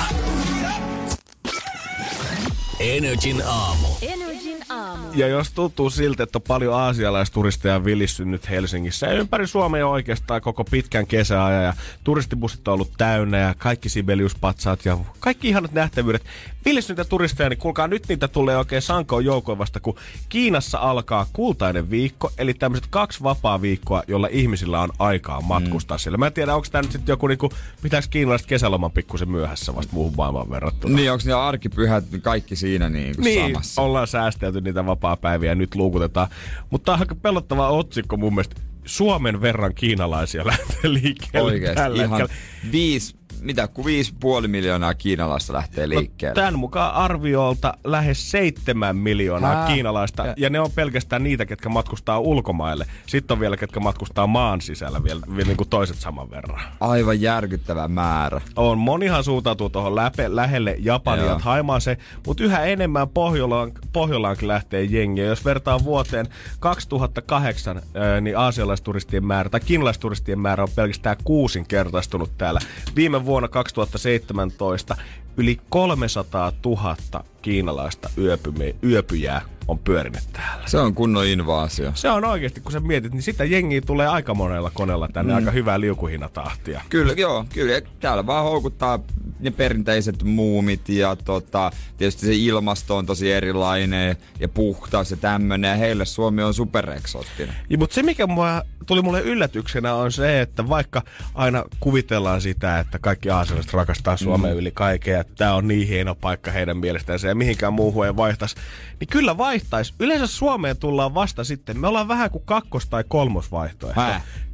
Energin aamu. Energin aamu. Ja jos tuntuu siltä, että on paljon aasialaisturisteja vilissynyt Helsingissä ja ympäri Suomea oikeastaan koko pitkän kesäajan ja turistibussit on ollut täynnä ja kaikki Sibeliuspatsaat ja kaikki ihanat nähtävyydet. Vilissyneitä turisteja, niin kuulkaa nyt niitä tulee oikein sankoon joukoon vasta, kun Kiinassa alkaa kultainen viikko, eli tämmöiset kaksi vapaa viikkoa, jolla ihmisillä on aikaa matkustaa mm. siellä. Mä en tiedä, onko tämä nyt sitten joku, niinku, pitääkö kiinalaiset kesäloman pikkusen myöhässä vasta muuhun maailmaan verrattuna. Niin, onks ne arkipyhät kaikki siinä niin Niin, samassa? ollaan säästelty niitä vapaa-päiviä ja nyt luukutetaan. Mutta tämä on aika pelottava otsikko mun mielestä. Suomen verran kiinalaisia lähtee liikkeelle Oikeesti tällä ihan hetkellä. viisi, mitä, kun viisi puoli miljoonaa kiinalaista lähtee liikkeelle. Tämän mukaan arviolta lähes seitsemän miljoonaa Hää? kiinalaista, Ja- ja ne on pelkästään niitä, ketkä matkustaa ulkomaille. Sitten on vielä, ketkä matkustaa maan sisällä vielä, vielä niin kuin toiset saman verran. Aivan järkyttävä määrä. On. Monihan suuntautuu tuohon läpe, lähelle Japania Joo. ja Haimaaseen, mutta yhä enemmän Pohjolaan, Pohjolaankin lähtee jengiä. Jos vertaa vuoteen 2008, ää, niin aasialaisturistien määrä tai kiinalaisturistien määrä on pelkästään kuusinkertaistunut täällä. Viime vuonna 2017 yli 300 000 kiinalaista yöpymi, yöpyjää on pyörinyt täällä. Se on kunnon invaasio. Se on oikeasti, kun sä mietit, niin sitä jengiä tulee aika monella koneella tänne, mm. aika hyvää liukuhinnatahtia. Kyllä, joo, kyllä. Täällä vaan houkuttaa ne perinteiset muumit ja tota, tietysti se ilmasto on tosi erilainen ja puhtaus ja tämmönen. Ja heille Suomi on supereksoottinen. Ja, mutta se, mikä mua, tuli mulle yllätyksenä, on se, että vaikka aina kuvitellaan sitä, että kaikki aasilaiset rakastaa Suomea mm. yli kaikkea, että tämä on niin hieno paikka heidän mielestään ja mihinkään muuhun ei vaihtaisi, niin kyllä vaihtaisi. Yleensä Suomeen tullaan vasta sitten. Me ollaan vähän kuin kakkos- tai kolmosvaihtoehto.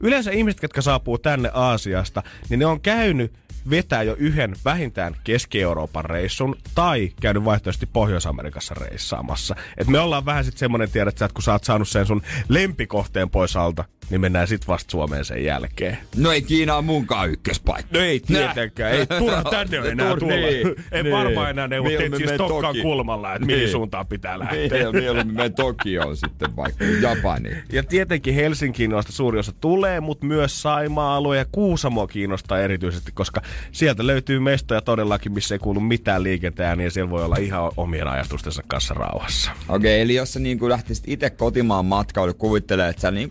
Yleensä ihmiset, jotka saapuu tänne Aasiasta, niin ne on käynyt vetää jo yhden vähintään Keski-Euroopan reissun tai käynyt vaihtoehtoisesti Pohjois-Amerikassa reissaamassa. Et me ollaan vähän sitten semmonen tiedät sä, että kun sä oot saanut sen sun lempikohteen pois alta, niin mennään sit vasta Suomeen sen jälkeen. No ei Kiina on munkaan ykköspaikka. No ei tietenkään, ei turha tänne ole enää tulla. niin, ei niin. varmaan enää neuvot Mieluummin siis Toki- kulmalla, että mihin Niin. suuntaan pitää lähteä. Niin, mieluummin menen Tokioon sitten vaikka Japaniin. Ja tietenkin Helsinkiin noista suuri osa tulee, mutta myös Saimaa-alue ja Kuusamo kiinnostaa erityisesti, koska sieltä löytyy mestoja todellakin, missä ei kuulu mitään liikenteen, niin siellä voi olla ihan omien ajatustensa kanssa rauhassa. Okei, eli jos sä niin lähtisit itse kotimaan matkaille, kuvittelee, että sä niin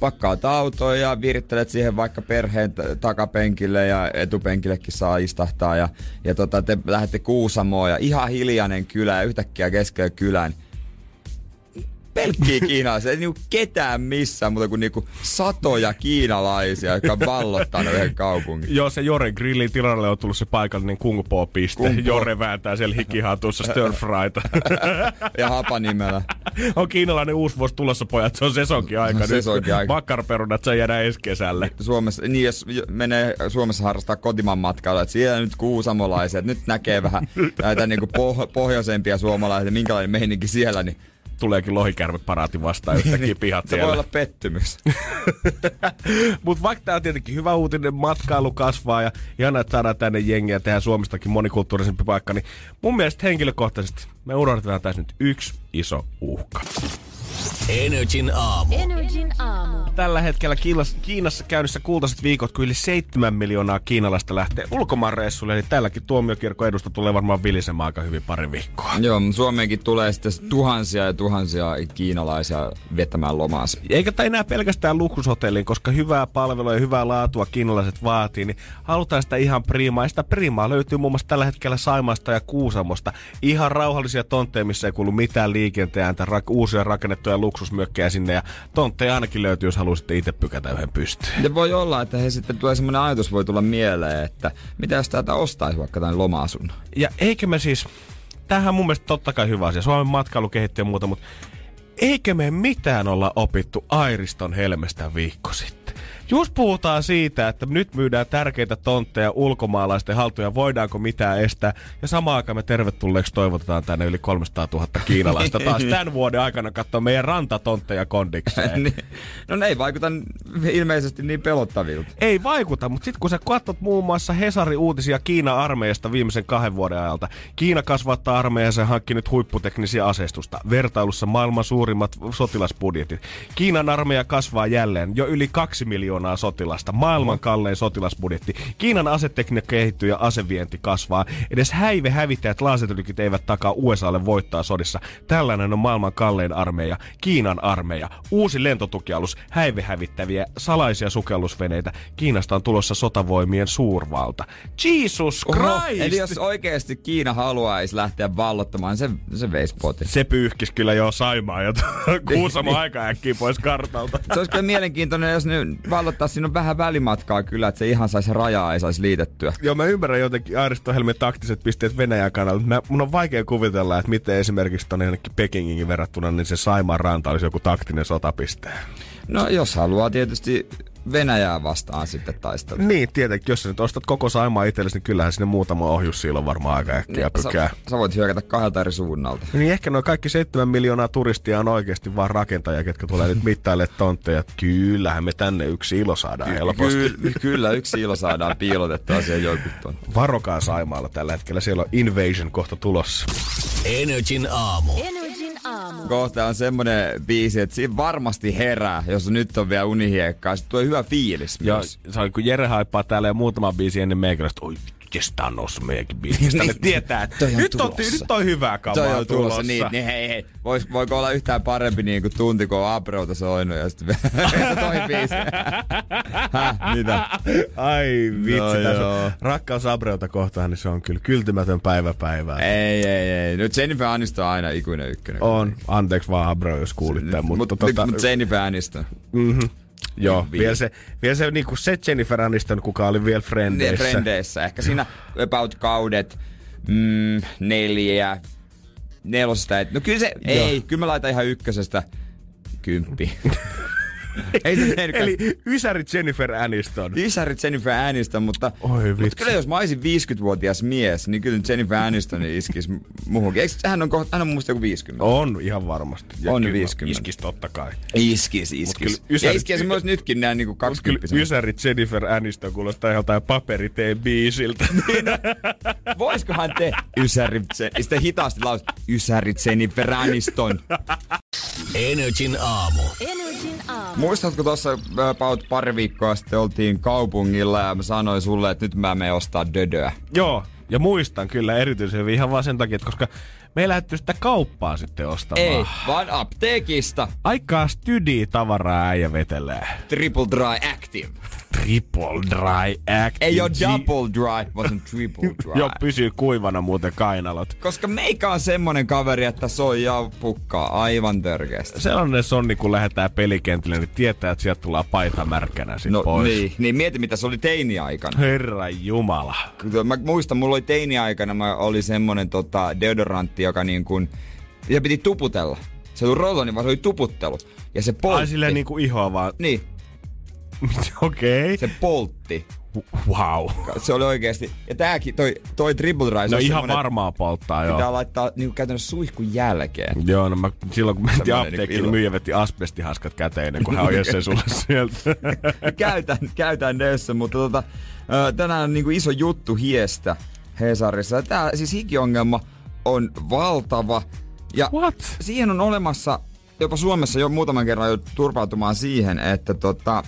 pakkaat autoa ja virittelet siihen vaikka perheen takapenkille ja etupenkillekin saa istahtaa ja, ja tota, te lähdette Kuusamoon ja ihan hiljainen kylä ja yhtäkkiä keskellä kylän pelkkiä kiinalaisia, ei niinku ketään missään, mutta kuin niinku satoja kiinalaisia, jotka vallottaa ne yhden kaupungin. Joo, se Jore Grillin tilalle on tullut se paikallinen kung po piste. Kung. Jore vääntää siellä hikihatussa stir fryta. Ja hapanimellä. on kiinalainen uusi vuosi tulossa, pojat. Se on sesonkin aika. Sesonkin aika. Makkaraperunat saa jäädä ensi kesälle. Suomessa, niin jos menee Suomessa harrastaa kotimaan matkailua, että siellä nyt kuusamolaiset, nyt näkee vähän näitä niinku poh- pohjoisempia suomalaisia, minkälainen meininki siellä, niin Tuleekin lohikärme paraati vastaan yhtäkkiä pihat se voi olla pettymys. Mutta vaikka tämä on tietenkin hyvä uutinen, matkailu kasvaa ja ihanaa, että saadaan tänne jengiä ja tehdään Suomestakin monikulttuurisempi paikka, niin mun mielestä henkilökohtaisesti me unohdetaan tässä nyt yksi iso uhka. Energin aamu. Energin aamu. Tällä hetkellä Kiinas, Kiinassa käynnissä kultaiset viikot, kun yli 7 miljoonaa kiinalaista lähtee ulkomaanreissulle. Eli tälläkin tuomiokirkon edusta tulee varmaan vilisemään aika hyvin pari viikkoa. Joo, Suomeenkin tulee sitten tuhansia ja tuhansia kiinalaisia vetämään lomaansa. Eikä tai enää pelkästään luksushotelliin, koska hyvää palvelua ja hyvää laatua kiinalaiset vaatii, niin halutaan sitä ihan priimaa. Ja sitä priimaa löytyy muun muassa tällä hetkellä Saimaasta ja Kuusamosta. Ihan rauhallisia tontteja, missä ei kuulu mitään liikenteen ääntä, rak- uusia rakennettuja luksusmökkejä sinne. Ja tontteja ainakin löytyy, jos haluaisitte itse pykätä yhden pystyyn. Ja voi olla, että he sitten tulee semmoinen ajatus voi tulla mieleen, että mitä jos täältä ostaisi vaikka tämän loma-asunnon. Ja eikö me siis, tämähän on mun mielestä totta kai hyvä asia, Suomen matkailu kehittyy ja muuta, mutta eikö me mitään olla opittu Airiston helmestä viikko sitten? Just puhutaan siitä, että nyt myydään tärkeitä tontteja ulkomaalaisten haltuja, voidaanko mitään estää. Ja samaan aikaan me tervetulleeksi toivotetaan tänne yli 300 000 kiinalaista taas tämän vuoden aikana katsoa meidän rantatontteja kondikseen. Niin. no ne ei vaikuta ilmeisesti niin pelottavilta. Ei vaikuta, mutta sitten kun sä katsot muun muassa Hesari-uutisia Kiina-armeijasta viimeisen kahden vuoden ajalta. Kiina kasvattaa armeijansa ja hankki nyt huipputeknisiä aseistusta. Vertailussa maailman suurimmat sotilasbudjetit. Kiinan armeija kasvaa jälleen jo yli kaksi miljoonaa sotilasta. Maailman kallein sotilasbudjetti. Kiinan asetekniikka kehittyy ja asevienti kasvaa. Edes häive hävittäjät laasetylkit eivät takaa USAlle voittaa sodissa. Tällainen on maailman kallein armeija. Kiinan armeija. Uusi lentotukialus. Häive hävittäviä salaisia sukellusveneitä. Kiinasta on tulossa sotavoimien suurvalta. Jesus Christ! Eli jos oikeasti Kiina haluaisi lähteä vallottamaan, se, se veisi potin. Se pyyhkis kyllä jo Saimaa ja Kuusamo aika äkkiä pois kartalta. Se olisi kyllä mielenkiintoinen, jos ne vallottaa, siinä on vähän välimatkaa kyllä, että se ihan saisi rajaa, ei saisi liitettyä. Joo, mä ymmärrän jotenkin Aaristo Helmen taktiset pisteet Venäjän kannalta. Mä, mun on vaikea kuvitella, että miten esimerkiksi tonne jonnekin Pekingin verrattuna, niin se Saimaan ranta olisi joku taktinen sotapiste. No jos haluaa tietysti Venäjää vastaan sitten taistella. Niin, tietenkin. Jos sä nyt ostat koko Saimaa itsellesi, niin kyllähän sinne muutama ohjus silloin varmaan aika äkkiä pykää. sä, sä, voit hyökätä kahdelta eri suunnalta. Niin ehkä noin kaikki 7 miljoonaa turistia on oikeasti vaan rakentajia, ketkä tulee nyt mittaille tontteja. Kyllähän me tänne yksi ilo saadaan helposti. Ky- kyllä, yksi ilo saadaan piilotettua siihen joku ton. Varokaa Saimaalla tällä hetkellä. Siellä on Invasion kohta tulossa. Energin aamu. Energin aamu. Kohta on semmonen biisi, että siinä varmasti herää, jos nyt on vielä unihiekkaa. Sitten tulee hyvä fiilis Ja myös. se on, kun Jere haippaa täällä jo muutama biisi ennen meikäläistä, oi on noussut meidänkin biisistä. Ne tietää, että Toi on nyt, on, tulossa. nyt on hyvää kamaa Toi on tulossa. Niin, niin hei, hei. Vois, voiko olla yhtään parempi niin kuin tunti, kun on Abreuta soinut ja sitten toi biisi. Häh, mitä? Ai vitsi, No tässä rakkaus Abreuta kohtaan, niin se on kyllä kyltymätön päivä päivää. Ei, ei, ei. Nyt Jennifer Aniston on aina ikuinen ykkönen. On, anteeksi vaan Abreu, jos kuulit tämän, mutta Mut, tota, mut Jennifer Aniston. mhm. Joo, Hyvin. vielä se, vielä se, niinku se Jennifer Aniston, kuka oli vielä Ne Frendeissä. Frendeissä. Ehkä siinä about kaudet mm, neljä, nelosesta. et- No kyllä se, ei, kyllä mä laitan ihan ykkösestä kymppi. ei se tehnytkään. Eli Ysäri Jennifer Aniston. Isäri Jennifer Aniston, mutta, Oi mutta kyllä jos mä olisin 50-vuotias mies, niin kyllä Jennifer Aniston iskisi muuhunkin. Eikö, hän on, kohta, hän on muista joku 50. On ihan varmasti. On kyllä 50. Iskis totta kai. Iskis, iskis. Ysäri- Ja iskisi myös nytkin näin niinku kyllä 20 Ysäri Jennifer Aniston kuulostaa joltain paperiteen biisiltä. Voiskohan te Ysäri, ja sitten hitaasti laus, Ysäri Jennifer Aniston. Energin aamu. Energin aamu. Muistatko tuossa about pari viikkoa sitten oltiin kaupungilla ja mä sanoin sulle, että nyt mä menen ostaa dödöä. Joo, ja muistan kyllä erityisen hyvin ihan vaan sen takia, että koska me ei lähdetty sitä kauppaa sitten ostamaan. Ei, vaan apteekista. Aikaa stydi tavaraa äijä vetelee. Triple Dry Active. Triple Dry Active. Ei G- double dry, vaan se on triple dry. Joo, pysyy kuivana muuten kainalot. Koska meikä on semmonen kaveri, että soijaa pukkaa aivan törkeästi. Sellainen sonni, kun lähdetään pelikentille, niin tietää, että sieltä tulee paita märkänä sit No pois. niin, niin mieti mitä se oli teini-aikana. Herra Jumala. Mä muistan, mulla oli teini-aikana, mä oli semmonen tota, deodorantti, joka niin kuin, ja piti tuputella. Se oli rolloni, vaan se oli tuputtelu. Ja se poltti. Ai silleen niinku ihoa vaan. Niin, Okei. Okay. se poltti. Wow. Se oli oikeesti. Ja tääkin, toi, toi triple dry, se No ihan varmaan polttaa, Pitää joo. laittaa niinku käytännössä suihkun jälkeen. Joo, no mä, silloin kun mentiin Semmoinen apteekkiin, niinku niin myyjä veti asbestihaskat käteen ennen kuin hän ojensi sen sulle sieltä. käytän, käytän nössä, mutta tota, tänään on niinku iso juttu hiestä Hesarissa. Tää siis hikiongelma on valtava. Ja What? siihen on olemassa jopa Suomessa jo muutaman kerran jo turvautumaan siihen, että tota,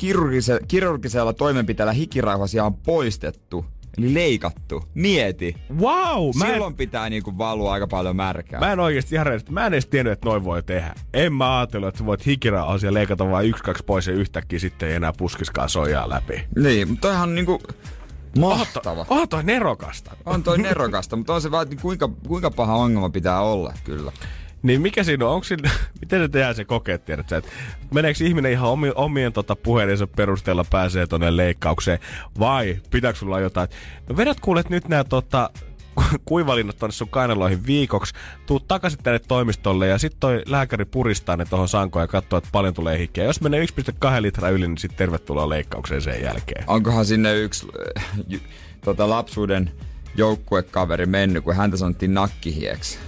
kirurgise, kirurgisella toimenpiteellä hikirauhasia on poistettu. Eli leikattu. Mieti. Wow! Mä en, Silloin pitää niinku valua aika paljon märkää. mä en oikeesti ihan rehellisesti, mä en edes tiennyt, että noin voi tehdä. En mä ajatellut, että sä voit hikirauhasia leikata vain yksi, kaksi pois ja yhtäkkiä sitten ei enää puskiskaan soijaa läpi. Niin, mutta toihan on niinku mahtava. Oh, toi nerokasta. On toi nerokasta, mutta on se vaan, kuinka, kuinka paha ongelma pitää olla, kyllä. Niin mikä siinä on? Siinä, miten se tehdään se kokeet, tiedätkö? Että meneekö ihminen ihan omi, omien tota, puheidensa perusteella pääsee tonne leikkaukseen? Vai pitääkö sulla jotain? No vedät kuulet nyt nämä tota, kuivalinnat tonne sun kainaloihin viikoksi, tuu takaisin tänne toimistolle ja sitten toi lääkäri puristaa ne tohon sankoon ja katsoo, että paljon tulee hikkeä. Jos menee 1,2 litraa yli, niin sitten tervetuloa leikkaukseen sen jälkeen. Onkohan sinne yksi j- tota, lapsuuden joukkuekaveri mennyt, kun häntä sanottiin nakkihieksi.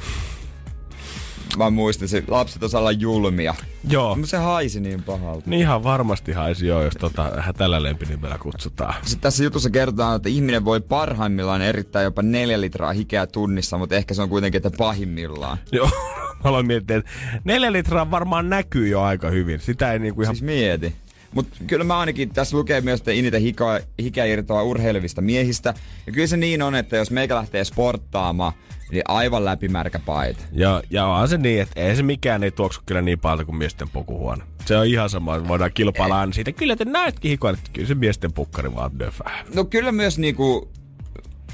Mä muistan, se lapset osaa olla julmia. Joo. Mutta se haisi niin pahalta. Niin ihan varmasti haisi joo, jos tota, tällä lempinimellä kutsutaan. Sitten tässä jutussa kerrotaan, että ihminen voi parhaimmillaan erittää jopa neljä litraa hikeä tunnissa, mutta ehkä se on kuitenkin, että pahimmillaan. Joo, mä aloin miettiä, että neljä litraa varmaan näkyy jo aika hyvin. Sitä ei niinku ihan... Siis mieti. Mutta kyllä mä ainakin, tässä lukee myös, että eniten hikoa, hikeä irtoaa urheilevista miehistä. Ja kyllä se niin on, että jos meikä lähtee sporttaamaan, niin aivan läpimärkä paita. Ja, ja on se niin, että ei se mikään ei tuoksu kyllä niin paljon kuin miesten pukuhuone. Se on ihan sama, että voidaan kilpailla aina siitä. Kyllä te näetkin hikoa, että kyllä se miesten pukkari vaan döfää. No kyllä myös niinku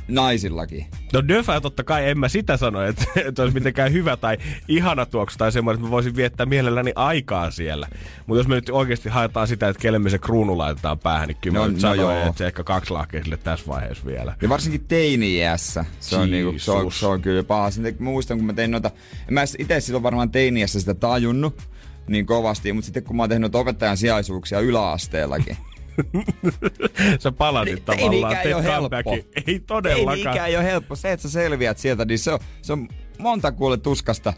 naisillakin. No döfää totta kai, en mä sitä sano, että, että olisi mitenkään hyvä tai ihana tuoksu tai semmoinen, että mä voisin viettää mielelläni aikaa siellä. Mutta jos me nyt oikeasti haetaan sitä, että kelle me se kruunu laitetaan päähän, niin kyllä No- mä nyt no sanoin, joo. että se ehkä kaksi lahkea sille tässä vaiheessa vielä. Ja varsinkin teini-iässä. Se on, niinku, se, on, se on kyllä paha. Sitten mä muistan, kun mä tein noita... En mä itse silloin varmaan teini-iässä sitä tajunnut niin kovasti, mutta sitten kun mä oon tehnyt opettajan sijaisuuksia yläasteellakin. Sä palasit tavallaan, ei teet oo helppo. comebackin. Ei Ei todellakaan. ikään ei ole helppo. Se, että sä selviät sieltä, niin se on, se on monta kuule tuskasta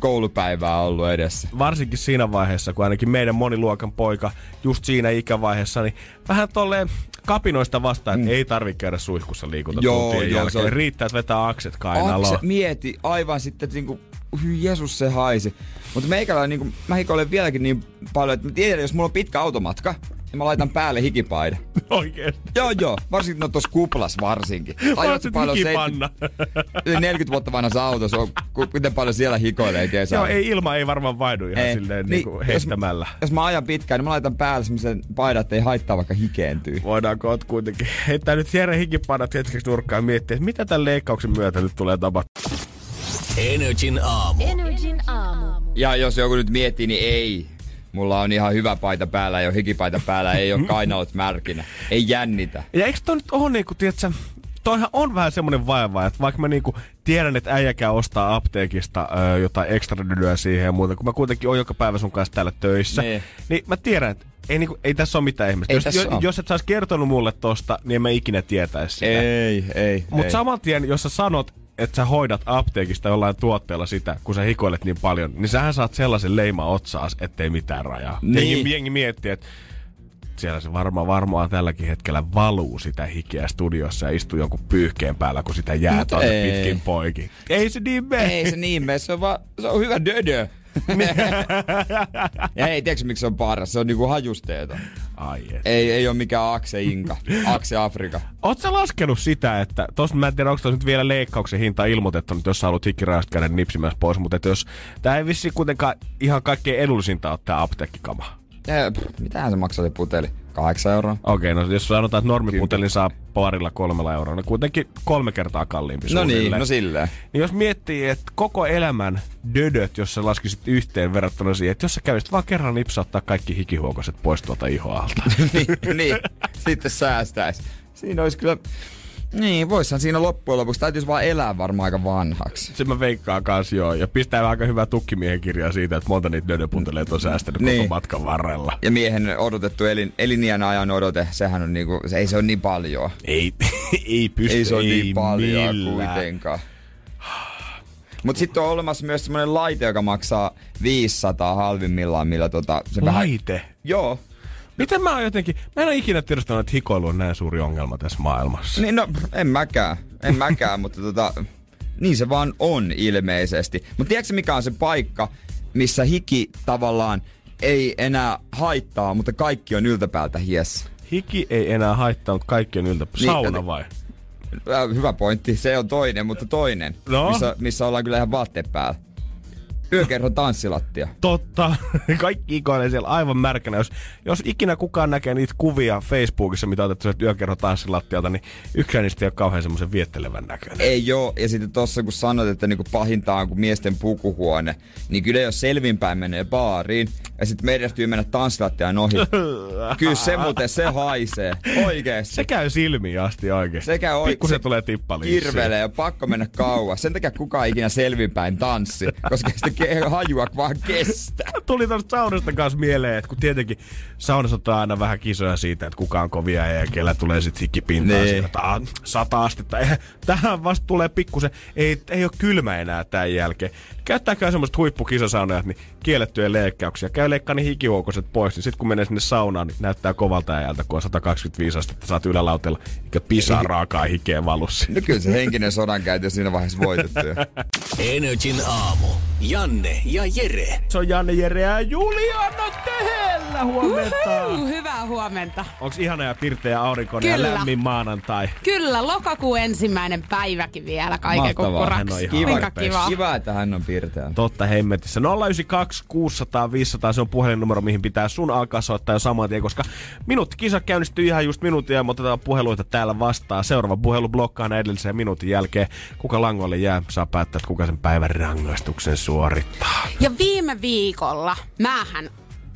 koulupäivää ollut edessä. varsinkin siinä vaiheessa, kun ainakin meidän moniluokan poika just siinä ikävaiheessa, niin vähän tolleen kapinoista vastaan, että ei tarvi käydä suihkussa liikunta Mm. Joo, joo, jälkeen. se on- Riittää, että vetää akset kainaloon. Akse, mieti aivan sitten, niinku, hyi Jeesus se haisi. Mutta meikällä niinku, mä hikoilen vieläkin niin paljon, että mä tiedän, jos mulla on pitkä automatka, niin mä laitan päälle hikipaida. Oikeesti. joo, joo. Varsinkin no tossa kuplas varsinkin. Oot sit paljon hikipanna. Yli 40 vuotta vanhassa autossa on, ku- miten paljon siellä hikoilee kesällä. Joo, ei ilma ei varmaan vaihdu ihan Ei. silleen Niin, niin, niinku jos- heittämällä. Jos mä ajan pitkään, niin mä laitan päälle semmoisen paidan, että ei haittaa vaikka hikeentyy. Voidaanko ot kuitenkin heittää nyt Jere hikipanat hetkeksi nurkkaan ja miettiä, että mitä tämän leikkauksen myötä nyt tulee tapahtumaan. Energin aamu. Energin aamu. Ja jos joku nyt miettii, niin ei. Mulla on ihan hyvä paita päällä, ei ole hikipaita päällä, ei ole kainalot märkinä. Ei jännitä. Ja eikö toi nyt ole niinku, tiedätkö, toihan on vähän semmonen vaiva, että vaikka mä niinku tiedän, että äijäkään ostaa apteekista ö, jotain ekstra dylyä siihen ja muuta, kun mä kuitenkin oon joka päivä sun kanssa täällä töissä, Niin. niin mä tiedän, että ei, niinku, ei tässä ole mitään ihmistä. Jos, jo, jos et ois kertonut mulle tosta, niin en mä ikinä tietäisi sitä. Ei, ei. Mutta saman tien, jos sä sanot, että sä hoidat apteekista jollain tuotteella sitä, kun sä hikoilet niin paljon, niin sähän saat sellaisen leima otsaas, ettei mitään rajaa. Niin. Jengi, jengi miettii, että siellä se varmaan varmaan tälläkin hetkellä valuu sitä hikeä studiossa ja istuu jonkun pyyhkeen päällä, kun sitä jää Mut tuonne ei. pitkin poikin. Ei se niin mene. Ei se niin mene, se on, vaan, se on hyvä dödö. Ja ei, tiedätkö miksi se on paras? Se on niinku hajusteeton. Ai et. Ei, ei ole mikään Akse Inka, Akse Afrika. Oot sä laskenut sitä, että tosta mä en tiedä, onko nyt vielä leikkauksen hinta ilmoitettu, nyt jos sä haluat hikirajasta käydä nipsimässä pois, mutta että jos tää ei vissi kuitenkaan ihan kaikkein edullisinta ole tää apteekkikama. Eh, Mitähän se maksaa se puteli? 8 euroa? Okei, no jos sanotaan, että normiputelin saa parilla kolmella eurolla, niin kuitenkin kolme kertaa kalliimpi No niin, no silleen. Niin jos miettii, että koko elämän dödöt, jos sä laskisit yhteen verrattuna siihen, että jos sä kävisit vaan kerran nipsauttaa kaikki hikihuokoset pois tuolta ihoalta. niin, niin, sitten säästäis. Siinä olisi kyllä... Niin, voishan siinä loppujen lopuksi. Täytyisi vaan elää varmaan aika vanhaksi. Se mä veikkaan kans joo. Ja pistää aika hyvää tukkimiehen kirjaa siitä, että monta niitä dödöpunteleita on säästänyt Niin. koko matkan varrella. Ja miehen odotettu elin, eliniän ajan odote, sehän on niinku, se ei se ole niin paljon. Ei, ei pysty, ei se ole ei niin paljon millään. kuitenkaan. Mutta sitten on olemassa myös semmoinen laite, joka maksaa 500 halvimmillaan, millä tota... Se vähän... Laite. Joo. Miten mä oon jotenkin, mä en ole ikinä tiedostanut, että hikoilu on näin suuri ongelma tässä maailmassa. Niin no, en mäkään. En mäkään, mutta tota... Niin se vaan on ilmeisesti. Mutta tiedätkö mikä on se paikka, missä hiki tavallaan ei enää haittaa, mutta kaikki on yltäpäältä hiessä. Hiki ei enää haittaa, mutta kaikki on yltä. Niin, Sauna vai? Äh, Hyvä pointti, se on toinen, mutta toinen, No? missä, missä ollaan kyllä ihan vaatteet päällä. Yökerhon tanssilattia. Totta. Kaikki ikoilee siellä aivan märkänä. Jos, jos ikinä kukaan näkee niitä kuvia Facebookissa, mitä otettu sieltä yökerho tanssilattialta, niin yksikään niistä ei ole kauhean semmoisen viettelevän näköinen. Ei joo, ja sitten tossa kun sanoit, että niinku pahinta on kuin miesten pukuhuone, niin kyllä jos selvinpäin menee baariin, ja sitten meidästyy mennä tanssilattiaan ohi. kyllä se muuten, se haisee. Oikeesti. Se käy silmiin asti oikeesti. Sekä oikein. Pikkusen tulee tippaliin. Kirvelee ja pakko mennä kauas. Sen takia kukaan ikinä selvinpäin tanssi, koska sitä ke- hajua vaan kestää. Tuli tuosta saunasta kanssa mieleen, että kun tietenkin saunassa otetaan aina vähän kisoja siitä, että kuka on kovia ja kellä tulee sitten hikkipintaa Niin. siitä, sata astetta. Tähän vasta tulee pikkusen, ei, ei ole kylmä enää tämän jälkeen. Käyttääkö semmoiset huippukisasaunajat, niin kiellettyjä leikkauksia. Käy leikkaa ne hikihuokoset pois, niin sitten kun menee sinne saunaan, niin näyttää kovalta ajalta, kun on 125 astetta, saat ylälautella, eikä pisaa raakaa hikeä valussa. No kyllä se henkinen sodankäynti siinä vaiheessa voitettu. Energin aamu. Janne ja Jere. Se on Janne, Jere ja Juliana Tehellä huomenta. Uhu, hyvää huomenta. Onks ihana ja pirteä aurinkoinen ja Kyllä. lämmin maanantai? Kyllä, lokakuun ensimmäinen päiväkin vielä kaiken Mahtavaa. Kukkuraksi. tarpeeksi. kiva. Kiva, että hän on piirteä. Totta hemmetissä. 092 600 500 se on puhelinnumero, mihin pitää sun alkaa soittaa jo saman tien, koska minuutti kisa käynnistyy ihan just minuutin ja me otetaan puheluita täällä vastaan. Seuraava puhelu blokkaa edellisen minuutin jälkeen. Kuka langolle jää, saa päättää, että kuka sen päivän rangaistuksen suorittaa. Ja viime viikolla mähän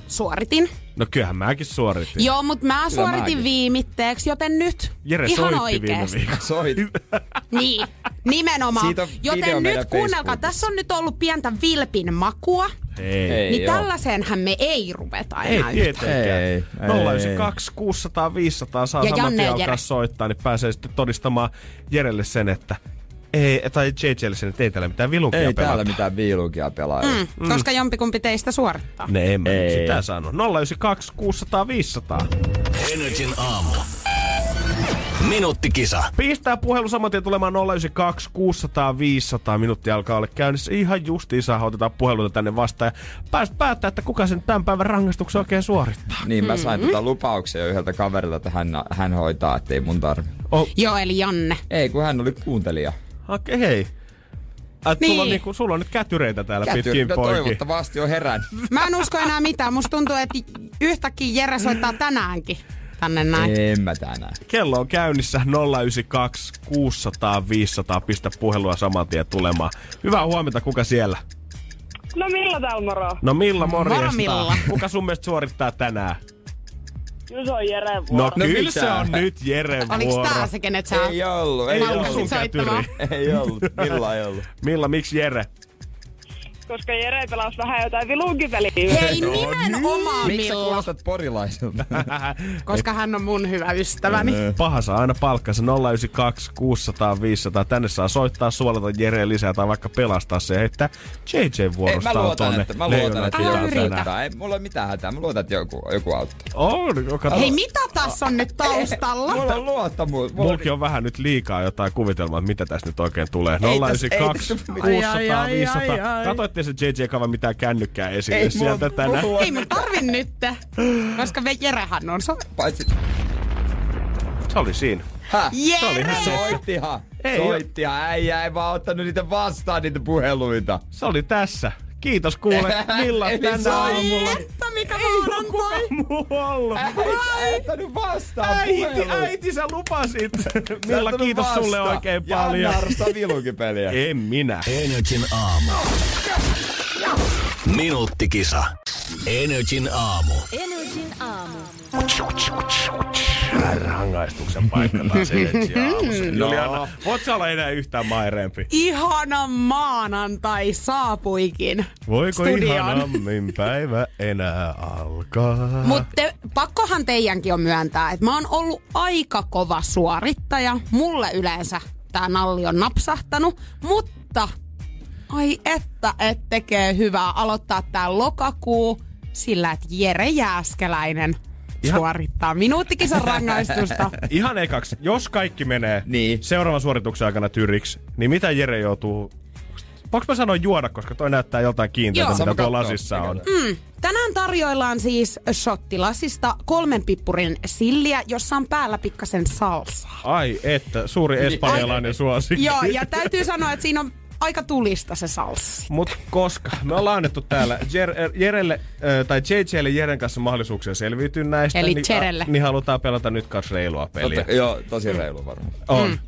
suoritin. No kyllähän mäkin suoritin. Joo, mutta mä suoritin mäkin. viimitteeksi, joten nyt Jere ihan soitti oikeesti. Soit. Niin, nimenomaan. Siitä Joten nyt kuunnelkaa, tässä on nyt ollut pientä vilpin makua. Ei. Ei niin tällaiseenhän me ei rupeta Ei enää yhtään. tietenkään. Ei, ei. 092 600 500 saa Ja saman tien alkaa soittaa, niin pääsee sitten todistamaan Jerelle sen, että ei, tai JJlle sen, että ei täällä mitään vilunkia Ei pelata. täällä mitään viilukia pelaa. Mm. Mm, koska jompikumpi teistä suorittaa. Ne en mä Ei. sitä sano. 092 600 500. Energin aamu. Minuuttikisa. Pistää puhelu saman tien tulemaan 092 600 500. Minuutti alkaa olla käynnissä. Ihan justiinsa otetaan puheluita tänne vastaan. Ja pääst päättää, että kuka sen tämän päivän rangaistuksen oikein suorittaa. Niin mä sain tota lupauksia jo yhdeltä kaverilta, että hän, hän hoitaa, ettei mun tarvi. Oh, Joo, eli Janne. Ei, kun hän oli kuuntelija. Okei, hei. Ai, niin. sulla, on Niin. niinku, sulla on nyt kätyreitä täällä Käty, pitkin no, poikin. toivottavasti on herännyt. Mä en usko enää mitään. Musta tuntuu, että yhtäkkiä Jere soittaa tänäänkin tänne näin. En mä tänään. Kello on käynnissä 092 600 500. Pistä puhelua saman tien tulemaan. Hyvää huomenta, kuka siellä? No millä täällä moro? No Milla morjesta. Moro, Milla. Kuka sun mielestä suorittaa tänään? Kyllä se on Jere No, vuoro. no kyllä mitä? se on nyt Jere Oliks vuoro. tää se, kenet sä Ei ollut, ei ollut. Ei ollut, Milla ei ollut. Milla, miksi Jere? Koska Jere pelasi vähän jotain vilunkipeliä. Hei, nimenomaan Miksi sä Milla. kuulostat porilaiselta? Koska hän on mun hyvä ystäväni. Paha saa aina palkkansa 092 600 500. Tänne saa soittaa, suolata Jere lisää tai vaikka pelastaa se. Heittää JJ Ei, vuorosta mä luotan, tonne että, mä luotan, että joku. Ei mulla ole mitään hätää. Mä luotan, että joku, joku auttaa. On, kato. Hei, mitä tässä on nyt taustalla? Mulla on luottamus. Mulla Mulki on vähän nyt liikaa jotain kuvitelmaa, että mitä tässä nyt oikein tulee. Ei 092 tässä- ei 600 Ai, ai, ai, 500. ai, Katoitte se JJ-kava mitään kännykkää esille Ei, sieltä mulla- tänään. mulla- Ei mun tarvi nyt, koska me Jerehän on so... Paitsi... Se oli siinä. Häh? Se oli se. Soittihan. Ei Soittihan. Äijä ei vaan ottanut niitä vastaan, niitä puheluita. Se oli tässä. Kiitos kuule. Milla tänä aamulla. Että mikä Ei ole kukaan muu ollut. Ei ottanut vastaan Äiti, äiti, sä lupasit. Milla, kiitos vastaan. sulle oikein paljon. arvostaa vilukipeliä. En minä. Energin aamu. Minuuttikisa. Energin aamu. Energin aamu. Rangaistuksen paikka taas aamussa. No. Juliana, voit sä olla enää yhtään maireempi? Ihana maanantai saapuikin Voiko studioon. ihanammin päivä enää alkaa? Mutta pakkohan teidänkin on myöntää, että mä oon ollut aika kova suorittaja. Mulle yleensä tää nalli on napsahtanut, mutta ai että, et tekee hyvää aloittaa tää lokakuu sillä, että Jere Jääskeläinen Ihan- suorittaa minuuttikisan rangaistusta. Ihan ekaksi, jos kaikki menee Niin. seuraavan suorituksen aikana tyriksi, niin mitä Jere joutuu Voinko mä sanoa juoda, koska toi näyttää joltain kiinteältä, Joo. mitä Sama tuo katto. lasissa on. Mm. Tänään tarjoillaan siis shottilasista kolmen pippurin silliä, jossa on päällä pikkasen salsaa. Ai että, suuri espanjalainen suosikki. Joo, ja täytyy sanoa, että siinä on aika tulista se salsa. Mut koska me ollaan annettu täällä Jer- Jerelle, äh, tai JJlle Jeren kanssa mahdollisuuksia selviytyä näistä, Eli niin, Jerelle. niin halutaan pelata nyt kanssa reilua peliä. Totta, joo, tosi reilu varmaan. On. Mm.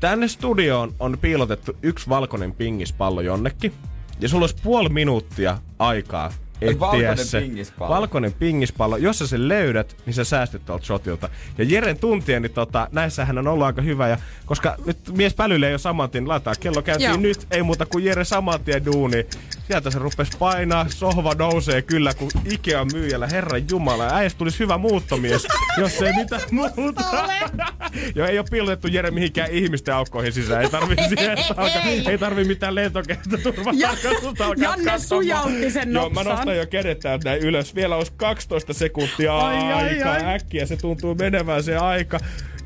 Tänne studioon on piilotettu yksi valkoinen pingispallo jonnekin. Ja sulla olisi puoli minuuttia aikaa etsiä Valkoinen se pingispallo. valkoinen pingispallo. Jos sä sen löydät, niin sä säästyt tuolta shotilta. Ja Jeren tuntien, niin tota, näissähän on ollut aika hyvä. Ja koska nyt mies pälylle ei ole saman tien, laitetaan kello käyntiin Joo. nyt. Ei muuta kuin Jere saman tien duuni. Sieltä se rupes painaa, sohva nousee kyllä, kun Ikea myyjällä, herran jumala. Äijästä tulisi hyvä muuttomies, jos ei mitään muuta. Joo, ei ole piilotettu Jere mihinkään ihmisten aukkoihin sisään. Ei tarvi alkaa, ei tarvi mitään lentokenttäturvatarkastusta alkaa Janne sujautti sen Joo, mä. Nostan jo kädet täältä näin ylös. Vielä olisi 12 sekuntia Ai, ai, aikaa. ai. Äkkiä se tuntuu menevän se aika.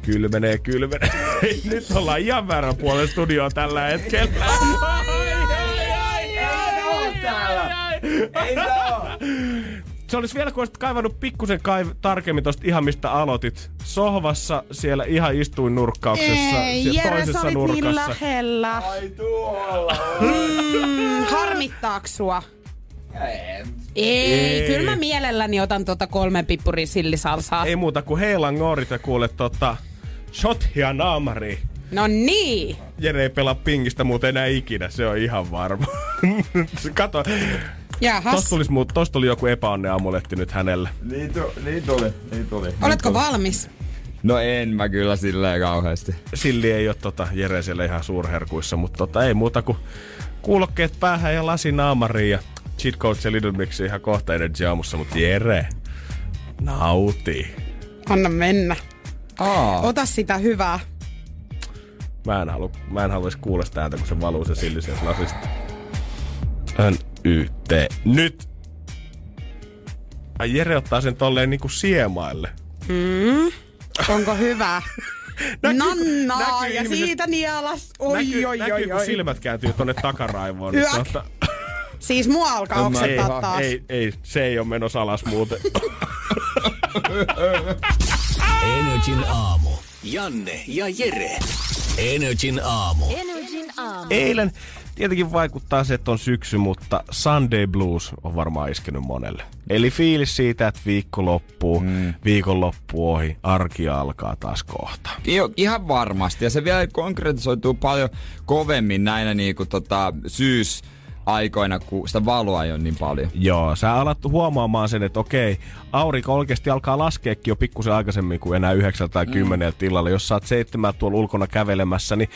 Kylmenee, kylmenee. Nyt ollaan ihan väärän puolen studioon tällä hetkellä. Ai, ai, ai, ai, ai, ai. Se olisi vielä, kun olisit kaivannut pikkusen kaiv- tarkemmin tosta ihan mistä aloitit. Sohvassa siellä ihan istuin nurkkauksessa. Ei, siellä Jere, sä toisessa olit nurkassa. niin lähellä. Ai tuolla. Mm, harmittaaks sua? Ei, Ei. Kyllä mä mielelläni otan tuota kolmen pippurin sillisalsaa. Ei muuta kuin heilan ngorit ja kuule tota... Shot ja naamari. No niin. Jere ei pelaa pingistä muuten enää ikinä, se on ihan varma. Kato, Jahas. tosta, tulis, tosta tuli joku epäonneamuletti nyt hänelle. Niin, tu, niin tuli, niin tuli. Oletko valmis? No en mä kyllä silleen kauheasti. Silli ei ole tota Jere siellä ihan suurherkuissa, mutta tota, ei muuta kuin kuulokkeet päähän ja lasi naamariin ja cheat codes ja Little Mix ihan kohta Energy aamussa, mutta Jere, nauti. Anna mennä. Aa, Ota sitä hyvää. Mä en, halu, mä en haluaisi kuulla sitä ääntä, kun se valuu se silli sieltä lasista. N Y T. Nyt! Ai Jere ottaa sen tolleen niinku siemaille. Onko hyvä? Näkyy- Nanna, näkyy ja ihmiset- siitä nielas. Oi, näkyy, oi, näkyy, oi, kun oi. silmät kääntyy tonne takaraivoon. Hyök. Niin Siis mua alkaa En oksettaa ei, taas. ei, ei, se ei ole menossa alas muuten. Energin aamu. Janne ja Jere. Energin aamu. Energin aamu. Eilen tietenkin vaikuttaa se, että on syksy, mutta Sunday Blues on varmaan iskenyt monelle. Eli fiilis siitä, että viikko loppuu, mm. viikonloppu ohi, arki alkaa taas kohta. Jo, ihan varmasti. Ja se vielä konkretisoituu paljon kovemmin näinä niinku tota, syysaikoina, kun sitä valoa ei ole niin paljon. Joo, sä alat huomaamaan sen, että okei, aurinko oikeasti alkaa laskeekin jo pikkusen aikaisemmin kuin enää yhdeksältä tai kymmeneltä illalla. Jos sä oot seitsemältä tuolla ulkona kävelemässä, niin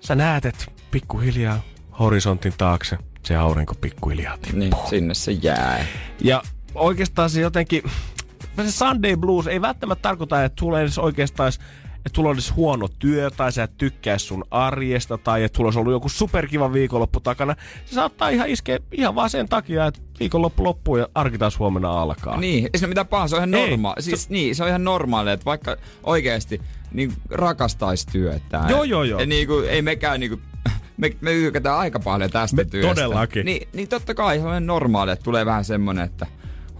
sä näet, että pikkuhiljaa horisontin taakse se aurinko pikkuhiljaa tippuu. Niin, sinne se jää. Ja oikeastaan se jotenkin, se Sunday Blues ei välttämättä tarkoita, että sulla edes oikeastaan että sulla olisi huono työ tai sä et tykkää sun arjesta tai että sulla olisi ollut joku superkiva viikonloppu takana. Se saattaa ihan iskeä ihan vaan sen takia, että viikonloppu loppuu ja arki taas huomenna alkaa. Niin, ei se mitään pahaa, se on ihan normaali. Siis niin, se on ihan normaali, että vaikka oikeasti niin rakastaisi työtään. Joo, joo, joo. Ja niin kuin, ei mekään niin kuin, me, me yykätään aika paljon tästä Me työstä. todellakin. Niin, niin totta kai se on ihan normaali, että tulee vähän semmonen, että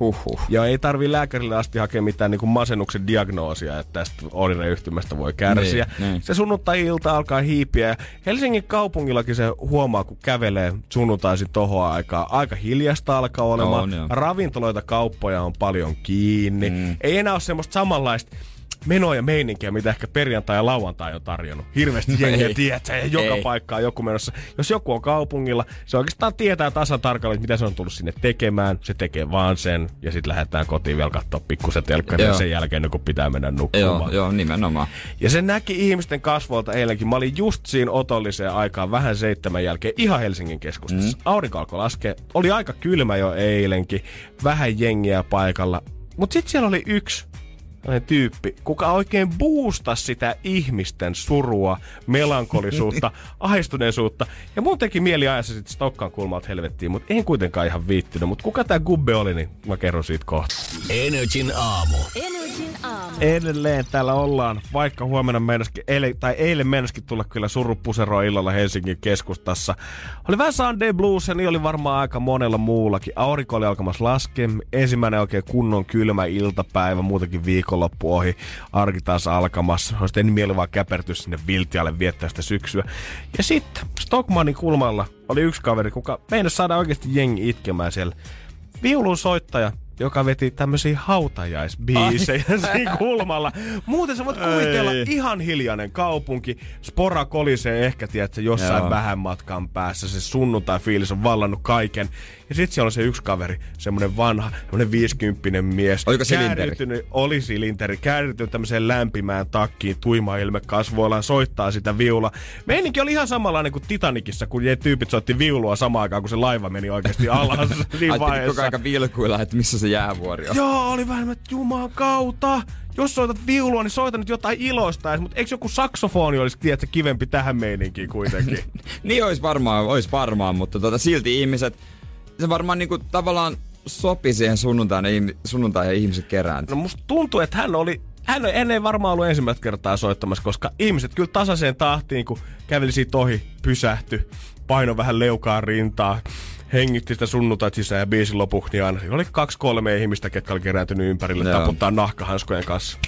huhhuh. Ja ei tarvi lääkärille asti hakea mitään niin kuin masennuksen diagnoosia, että tästä oireyhtymästä voi kärsiä. Niin, niin. Se sunnuntai-ilta alkaa hiipiä ja Helsingin kaupungillakin se huomaa, kun kävelee sunnuntaisin tohon aikaa. Aika hiljasta alkaa olemaan. On, joo. Ravintoloita, kauppoja on paljon kiinni. Mm. Ei enää ole semmoista samanlaista menoa ja meininkiä, mitä ehkä perjantai ja lauantai on tarjonnut. Hirveästi jengiä Ei. tiedät, ja joka Ei. paikkaan joku menossa. Jos joku on kaupungilla, se oikeastaan tietää tasan tarkalleen, mitä se on tullut sinne tekemään. Se tekee vaan sen, ja sitten lähdetään kotiin vielä katsoa pikkusen telkkaria Joo. sen jälkeen, kun pitää mennä Joo, nukkumaan. joo, nimenomaan. Ja se näki ihmisten kasvoilta eilenkin. Mä olin just siinä otolliseen aikaan vähän seitsemän jälkeen ihan Helsingin keskustassa. Mm. Aurinko alkoi laskea. Oli aika kylmä jo eilenkin. Vähän jengiä paikalla. Mutta sitten siellä oli yksi tyyppi, kuka oikein boostasi sitä ihmisten surua, melankolisuutta, ahdistuneisuutta. Ja mun teki mieli ajassa sitten Stokkan kulmalta helvettiin, mutta en kuitenkaan ihan viittynyt. Mutta kuka tämä gubbe oli, niin mä kerron siitä kohta. Energin aamu. Energin aamu. Edelleen täällä ollaan, vaikka huomenna meinaskin, eilen, tai eilen meinaskin tulla kyllä surupusero illalla Helsingin keskustassa. Oli vähän Sunday Blues ja niin oli varmaan aika monella muullakin. Aurinko oli alkamassa laskea, ensimmäinen oikein kunnon kylmä iltapäivä, muutenkin viikonloppu ohi, arki taas alkamassa. Olisi tehnyt mieli vaan käpertyä sinne Viltialle viettää sitä syksyä. Ja sitten Stockmanin kulmalla oli yksi kaveri, kuka meinasi saada oikeasti jengi itkemään siellä. Viulun soittaja, joka veti tämmöisiä hautajaisbiisejä siinä kulmalla. Muuten sä voit kuvitella Ei. ihan hiljainen kaupunki. Spora kolisee ehkä, tiedätkö, jossain Joo. vähän matkan päässä. Se sunnuntai-fiilis on vallannut kaiken. Ja sit siellä on se yksi kaveri, semmonen vanha, semmonen viisikymppinen mies. Oliko silinteri? Oli silinteri. Kääriytynyt tämmöiseen lämpimään takkiin, tuima ilme kasvoillaan, soittaa sitä viulua. Meininki oli ihan samanlainen kuin Titanicissa, kun ne tyypit soitti viulua samaan aikaan, kun se laiva meni oikeasti alas siinä vaiheessa. aika vilkuilla, että missä se jäävuori on. Joo, oli vähän, että juman kautta. Jos soitat viulua, niin soita nyt jotain iloista mutta eikö joku saksofoni olisi, tiedätkö, kivempi tähän meininkiin kuitenkin? Niin olisi varmaan, olisi varmaan, mutta tota, silti ihmiset, se varmaan niinku tavallaan sopi siihen sunnuntaina, ihmi- sunnuntai ja ihmiset kerääntyy. No musta tuntuu, että hän oli hän ei, hän ei varmaan ollut ensimmäistä kertaa soittamassa, koska ihmiset kyllä tasaiseen tahtiin, kun käveli siitä ohi, pysähty, paino vähän leukaa rintaa, hengitti sitä sunnuntait sisään ja biisin lopuksi, niin aina oli kaksi kolme ihmistä, ketkä oli kerääntynyt ympärille, Joo. taputtaa nahkahanskojen kanssa.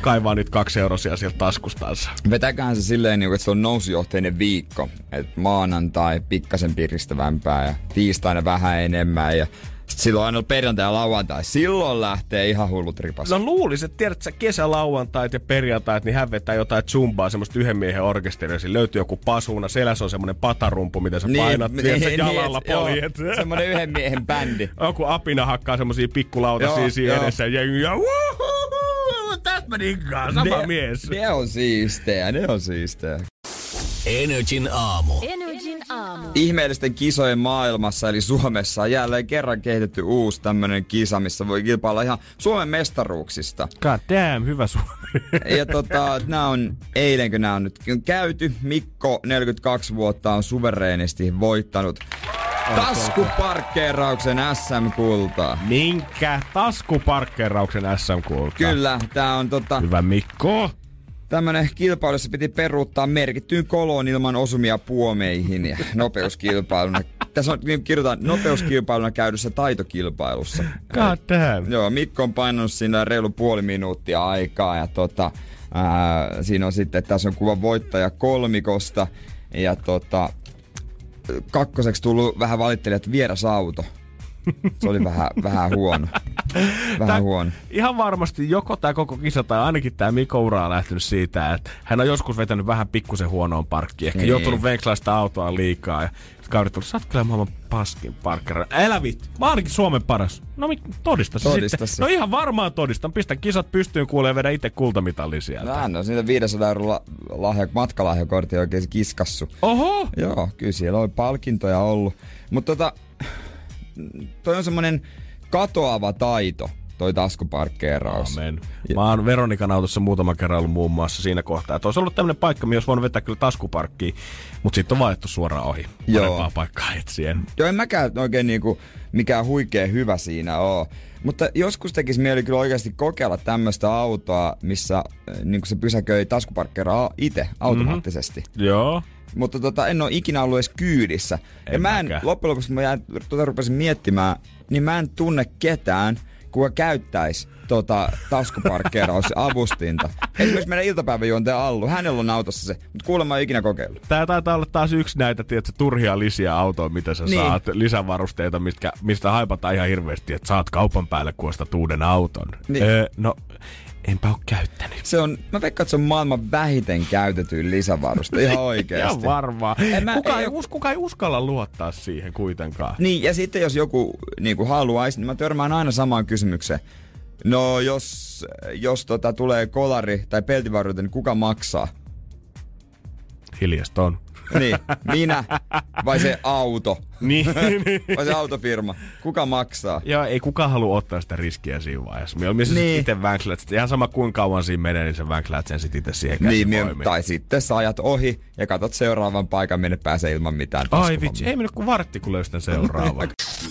Kaivaa nyt kaksi eurosia sieltä taskustansa. Vetäkään se silleen, niinku, että se on nousujohteinen viikko. Et maanantai pikkasen piristävämpää ja tiistaina vähän enemmän ja silloin aina perjantai ja lauantai. Silloin lähtee ihan hullut ripas. No luulis, että tiedät sä kesälauantait ja perjantait, niin hän vetää jotain zumbaa, semmoista yhden miehen orkesteria. Siinä löytyy joku pasuuna, selässä on semmonen patarumpu, mitä sä painat, niin, tiedät, sä jalalla joo, poljet. Semmonen yhden miehen bändi. Joku apina hakkaa semmosia pikkulautasia Joo, siinä joo. edessä ja jengi ja "Wuhuhu, tästä mä nikkaan, sama ne, mies. Ne on siistejä, ne on siistejä. Energin aamu. Energin aamu. Ihmeellisten kisojen maailmassa, eli Suomessa, on jälleen kerran kehitetty uusi tämmönen kisa, missä voi kilpailla ihan Suomen mestaruuksista. God damn, hyvä Suomi. Ja tota, nämä on, eilenkö nämä on nyt käyty. Mikko, 42 vuotta, on suvereenisti voittanut taskuparkkeerauksen SM-kultaa. Minkä taskuparkkeerauksen SM-kulta? Kyllä, tää on tota, Hyvä Mikko. tämmönen kilpailu, jossa piti peruuttaa merkittyyn koloon ilman osumia puomeihin ja nopeuskilpailuna. Tässä on niin kirjoitetaan nopeuskilpailuna käydyssä taitokilpailussa. God damn. Joo, Mikko on painanut siinä reilu puoli minuuttia aikaa ja tota, ää, siinä on sitten, tässä on kuva voittaja kolmikosta ja tota, kakkoseksi tullut vähän valittelijat vieras auto. Se oli vähän, vähän huono. Vähän Tää- huono. Ihan varmasti joko tämä koko kisa tai ainakin tämä Mikko ura on lähtenyt siitä, että hän on joskus vetänyt vähän pikkusen huonoon parkkiin. Ehkä Niin. joutunut venklaa sitä autoa liikaa ja kaverit tullut, sä oot kyllä maailman paskin parkkera. Älä vitti, mä ainakin Suomen paras. No mit, todista se Todista sitten. se. No ihan varmaan todistan. Pistä kisat pystyyn kuulee ja vedä itse kultamitalli sieltä. No, on siitä 500 euron la- lahja, matkalahjakortti oikein kiskassu. Oho! Joo, kyllä siellä on palkintoja ollut. Mutta tota, toi on semmonen katoava taito, toi taskuparkkeeraus. Amen. Mä oon Veronikan autossa muutama kerran ollut muun muassa siinä kohtaa. Että olisi ollut tämmönen paikka, missä voinut vetää kyllä taskuparkkiin, mutta sitten on vaihdettu suoraan ohi. Joo. Parempaa paikkaa etsien. Joo, en mäkään oikein niinku mikään huikea hyvä siinä oo. Mutta joskus tekisi mieli kyllä oikeasti kokeilla tämmöistä autoa, missä niinku se pysäköi taskuparkkeeraa itse automaattisesti. Mm-hmm. Joo. Mutta tota, en ole ikinä ollut edes kyydissä. En ja mä en, mäkään. loppujen lopuksi kun mä jäin, tota rupesin miettimään, niin mä en tunne ketään, kuka käyttäisi tota taskuparkkeerausavustinta. Esimerkiksi meidän iltapäiväjuontaja Allu, hänellä on autossa se, mutta kuulemma ei ikinä kokeillut. Tää taitaa olla taas yksi näitä, tiedätkö, turhia lisiä autoja, mitä sä Niin. saat, lisävarusteita, mitkä, mistä haipataan ihan hirveästi, että saat kaupan päälle, kun ostat uuden auton. Niin. Öö, no, enpä oo käyttänyt. Se on, mä veikkaan, että se on maailman vähiten käytetyin lisävaruste, ihan oikeesti. Ihan varmaan. En mä- Kuka, ei us, kuka ei uskalla luottaa siihen kuitenkaan. Niin, ja sitten jos joku niin kuin haluaisi, niin mä törmään aina samaan kysymykseen. No, jos, jos tota, tulee kolari tai peltivaruute, niin kuka maksaa? Hiljasta on. Niin, minä vai se auto? Niin, Vai se autofirma? Kuka maksaa? Joo, ei kukaan halua ottaa sitä riskiä siinä vaiheessa. Mieluummin Niin. niin. itse vänkslät. sitä. Ihan sama kuinka kauan siinä menee, niin sä vänkslät sen sit itse siihen Niin, mie- tai sitten sä ajat ohi ja katot seuraavan paikan, minne pääsee ilman mitään Ai vitsi, ei mennyt kuin vartti, kun löystän seuraavan.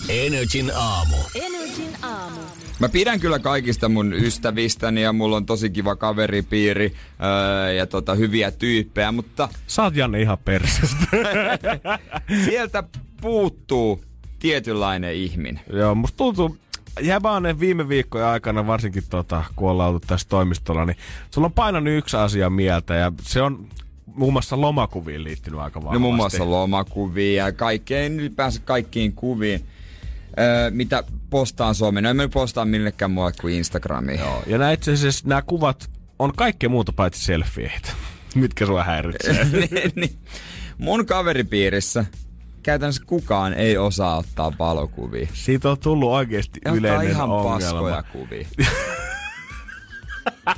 Energin aamu. Energin aamu. Mä pidän kyllä kaikista mun ystävistäni ja mulla on tosi kiva kaveripiiri öö, ja tota, hyviä tyyppejä, mutta Sä oot Janne ihan persestä. sieltä puuttuu tietynlainen ihminen. Joo, musta tuntuu, jäbaanen viime viikkojen aikana, varsinkin tota, kun ollaan oltu tässä toimistolla, niin sulla on painanut yksi asia mieltä ja se on muun muassa lomakuviin liittynyt aika vahvasti. No muun muassa lomakuvia ja kaikkeen, ylipäänsä kaikkiin kuviin, öö, mitä postaan Suomeen. No en mä postaa millekään muualle kuin Instagramiin. Joo, ja nää itse asiassa nämä kuvat on kaikkea muuta paitsi selfieitä. Mitkä sua häiritsee? niin, niin. Mun kaveripiirissä käytännössä kukaan ei osaa ottaa valokuvia. Siitä on tullut oikeasti ottaa yleinen ihan ongelma. paskoja kuvia.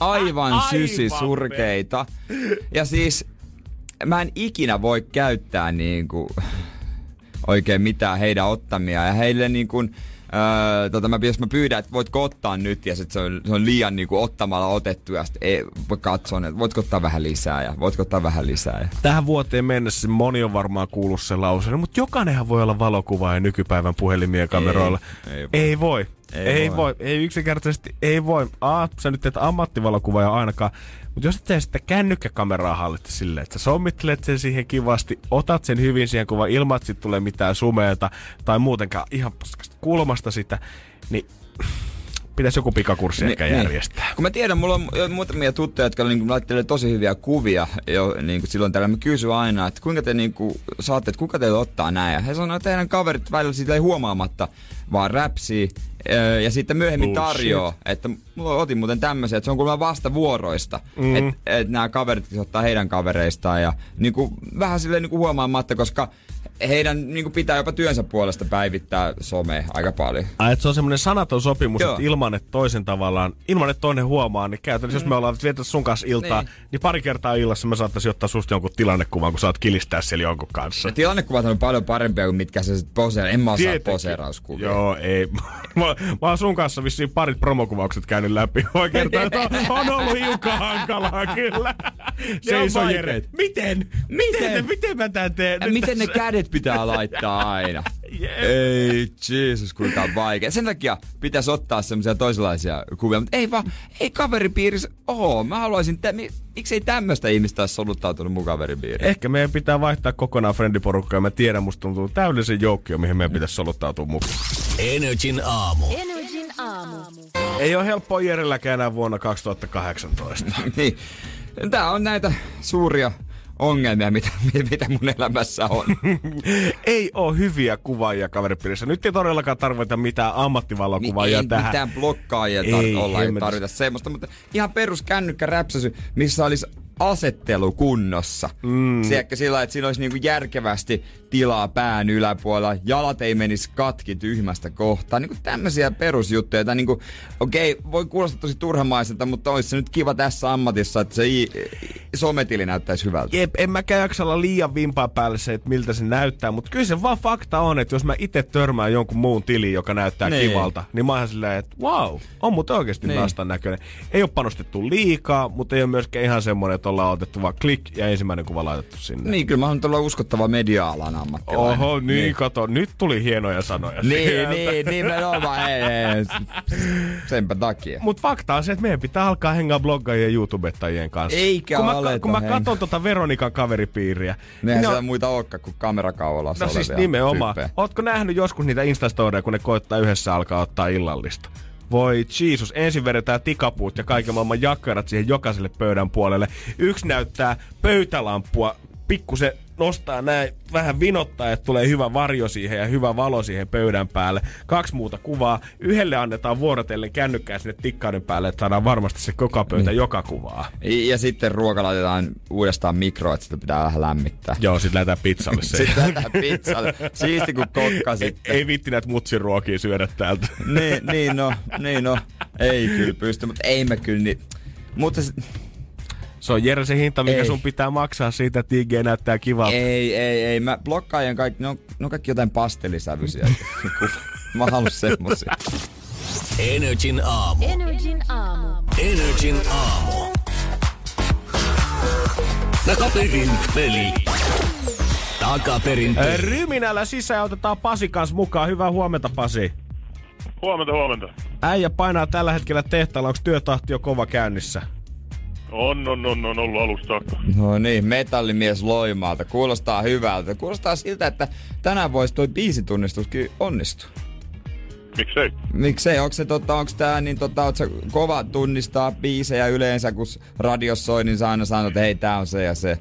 Aivan Aivan sysi surkeita. Ja siis mä en ikinä voi käyttää niinku oikein mitään heidän ottamia. Ja heille niinku, Öö, tota, mä, jos mä pyydän, että voitko ottaa nyt, ja sit se on, se on liian niinku, ottamalla otettu, ja sitten ei, voi katsoa, että voitko ottaa vähän lisää, ja voitko ottaa vähän lisää. Ja... Tähän vuoteen mennessä moni on varmaan kuullut sen lauseen, mutta jokainenhan voi olla valokuvaaja nykypäivän puhelimien kameroilla. ei voi. Ei voi. Ei Ei, voi. voi. Ei yksinkertaisesti ei voi. A, sä nyt teet ammattivalokuvaaja ainakaan. Mutta jos et sitä kännykkäkameraa hallitta silleen, että sä sommittelet sen siihen kivasti, otat sen hyvin siihen kuvan ilman, että tulee mitään sumeeta tai muutenkaan ihan paskasta kulmasta sitä, niin pitäisi joku pikakurssi Ni- ehkä niin. järjestää. Kun mä tiedän, mulla on muutamia tuttuja, jotka niin laittelee tosi hyviä kuvia jo niin kuin silloin täällä. Mä kysyn aina, että kuinka te niin kuin, saatte, että kuka teillä ottaa näin. Ja he sanoo, että teidän kaverit välillä siitä ei huomaamatta vaan räpsii. Ja sitten myöhemmin Bullshit. tarjoaa, että mulla otin muuten tämmöisiä, että se on kuulemma vastavuoroista. Mm. Mm. Että et nämä kaverit ottaa heidän kavereistaan ja niin kuin, vähän silleen niin kuin huomaamatta, koska heidän niin kuin pitää jopa työnsä puolesta päivittää somea aika paljon. Ai, että se on semmoinen sanaton sopimus, Joo. että ilman, että toisen tavallaan, ilman, että toinen huomaa, niin käytännössä, jos me ollaan vietetty sun kanssa iltaa, niin. Niin. pari kertaa illassa mä saattaisin ottaa susta jonkun tilannekuvan, kun sä oot kilistää siellä jonkun kanssa. Ja tilannekuvat on paljon parempia kuin mitkä se sit poseera. En mä osaa poseerauskuvia. Joo, ei. Mä, mä oon sun kanssa vissiin parit promokuvaukset käynyt läpi. Voi kertoa, että on, on ollut hiukan hankalaa kyllä. Seiso Jere. Miten? Miten? Miten, miten mä tän teen? Ja miten ne tässä- kädet pitää laittaa aina? Jep. Ei, Jeesus, kuinka on vaikea. Sen takia pitäisi ottaa semmoisia toisenlaisia kuvia, mutta ei vaan, ei kaveripiirissä oo. Mä haluaisin, tä- mi- miksei tämmöistä ihmistä olisi soluttautunut mun kaveripiiriin? Ehkä meidän pitää vaihtaa kokonaan friendiporukkaa ja mä tiedän, musta tuntuu täydellisen joukkio, mihin meidän pitäisi soluttautua mukaan. Energin aamu. Energin aamu. Ei ole helppoa Jerelläkään enää vuonna 2018. niin. Tää on näitä suuria ongelmia, mitä, mitä mun elämässä on. ei ole hyviä kuvaajia kaveripiirissä. Nyt ei todellakaan tarvita mitään ammattivalokuvaajia niin ei tähän. mitään blokkaajia tar- Ei, olla, ei tarvita semmoista, mutta ihan perus kännykkäräpsäsy, missä olisi asettelu kunnossa. Mm. Sielläkö sillä, että siinä olisi niinku järkevästi tilaa pään yläpuolella, jalat ei menisi katki tyhmästä kohtaa. Niinku tämmöisiä perusjuttuja. Tai niinku, okei, voi kuulostaa tosi turhamaiselta, mutta olisi se nyt kiva tässä ammatissa, että se i- sometili näyttäisi hyvältä. Jep, en mäkään jaksa olla liian vimpaa päälle se, että miltä se näyttää, mutta kyllä se vaan fakta on, että jos mä itse törmään jonkun muun tiliin, joka näyttää Niin. kivalta, niin mä oon silleen, että wow, on muuten oikeasti Niin. niin. näköinen. Ei ole panostettu liikaa, mutta ei ole myöskään ihan semmoinen, että ollaan otettu vaan klik ja ensimmäinen kuva laitettu sinne. Niin, kyllä mä haluan olla uskottava media-alan ammattilainen. Oho, niin, niin, kato, nyt tuli hienoja sanoja Niin, sieltä. niin, nimenomaan. Ei, ei, senpä takia. Mutta fakta on se, että meidän pitää alkaa hengaa bloggaajien ja YouTubettajien kanssa. Eikä kun mä, aleta kun mä katson tota Veronikan kaveripiiriä. Nehän ne on- muita olekaan kuin kamerakaulassa No siis nimenomaan. tyyppejä. Ootko nähnyt joskus niitä Instastoreja, kun ne koittaa yhdessä alkaa ottaa illallista? Voi Jeesus, ensin vedetään tikapuut ja kaiken maailman jakkarat siihen jokaiselle pöydän puolelle. Yksi näyttää pöytälampua, pikkusen nostaa näin, vähän vinottaa, että tulee hyvä varjo siihen ja hyvä valo siihen pöydän päälle. Kaksi muuta kuvaa. Yhdelle annetaan vuorotellen kännykkää sinne tikkaiden päälle, että saadaan varmasti se koko pöytä niin. joka kuvaa. Ja sitten ruoka laitetaan uudestaan mikroon, että sitä pitää vähän lämmittää. Joo, sit lähdetään pizzalle se. Sitten lähdetään pizzalle. Siisti kuin kokka ei, sitten. ei vitti näitä mutsiruokia syödä täältä. Niin, niin no, niin no. Ei kyllä pysty, mutta ei me kyllä niin. Mutta se, Se on Jere se hinta, mikä Ei. sun pitää maksaa siitä, että IG näyttää kivalta. ei, ei, ei. Mä blokkaajan kaikki, ne on, ne on kaikki jotain pastelisävyisiä. mä haluan semmosia. Energin aamu. Energin aamu. Energin aamu. Takaperin peli. Takaperin peli. Ryminällä sisään otetaan Pasi kanssa mukaan. Hyvää huomenta, Pasi. Huomenta, huomenta. Äijä painaa tällä hetkellä tehtaalla, onko työtahti jo kova käynnissä? On, on, on, on ollut alusta saakka. No niin, metallimies Loimaalta. Kuulostaa hyvältä. Kuulostaa siltä, että tänään voisi toi biisitunnistuskin onnistua. Miksei? Miksei? Onko se tota, onks tää niin tota, sä kova tunnistaa biisejä yleensä, kun radios soi, niin sä aina sanot, että hei, tää on se ja se.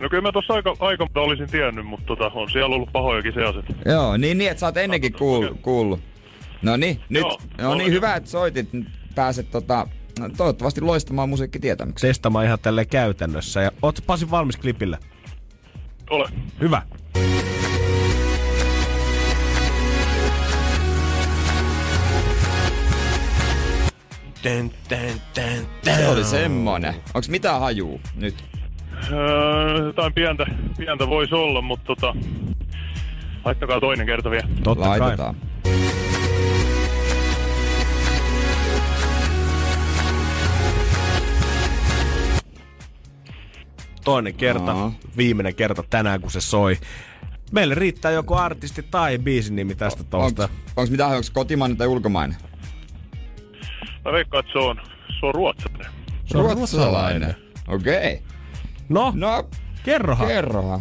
No kyllä mä tossa aika, aika olisin tiennyt, mutta tota, on siellä ollut pahojakin seaset. Joo, niin, niin että sä oot ennenkin kuul, kuullut. No niin, nyt, Joo, no niin, hyvä, että soitit. Nyt Pääset tota, toivottavasti loistamaan musiikkitietämyksiä. Testaamaan ihan tälleen käytännössä. Ja oot Pasi valmis klipille? Ole. Hyvä. Tän, tän, tän, tän. Se oli semmonen. Onks mitään hajuu nyt? Öö, jotain pientä, pientä voisi olla, mutta tota, laittakaa toinen kerta vielä. Totta Laitetaan. Toinen kerta, Aa. viimeinen kerta tänään, kun se soi. Meille riittää joko artisti tai biisin nimi tästä tousta. Onks, onks mitään, onks kotimainen tai ulkomainen? Mä veikkaan, että se on, se on ruotsalainen. Se on ruotsalainen. Okei. Okay. No, No, kerrohan. kerrohan.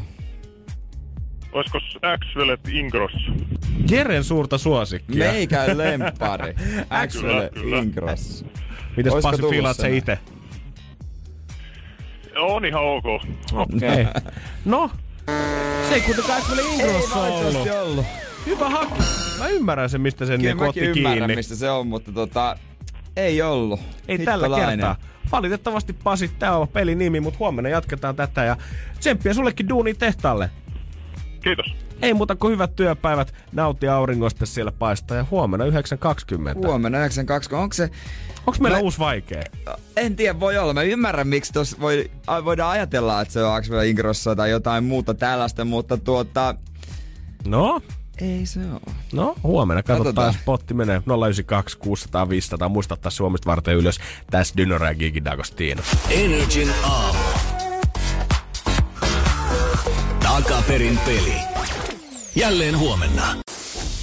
Olisiko Axvelet Ingros? Jeren suurta suosikkia. Meikän lempari. Kyllä. Ingras. Mites Pasi se se itse? On ihan ok. Okei. No, se ei kuitenkaan ole ollut. Oikeasti ollut. Hyvä haku. Mä ymmärrän sen, mistä sen Kyllä niinku otti ymmärrän, kiinni. mistä se on, mutta tota, ei ollut. Ei tällä kertaa. Valitettavasti Pasi, tää on pelin nimi, mutta huomenna jatketaan tätä ja tsemppiä sullekin duunin tehtaalle. Kiitos. Ei muuta kuin hyvät työpäivät, nauti auringosta siellä paistaa ja huomenna 9.20. Huomenna 92. Onko se... Onks meillä Mä- uusi vaikea? En tiedä, voi olla. Mä ymmärrän, miksi tos voi, voidaan ajatella, että se on Axel Ingrossa tai jotain muuta tällaista, mutta tuota... No, Ei se ole. no huomenna katsotaan, Katsotaan. jos potti menee 092 600 500. Muista ottaa Suomesta varten ylös. Tässä Dynora ja Gigi D'Agostino. Energin aamu. Takaperin peli. Jälleen huomenna.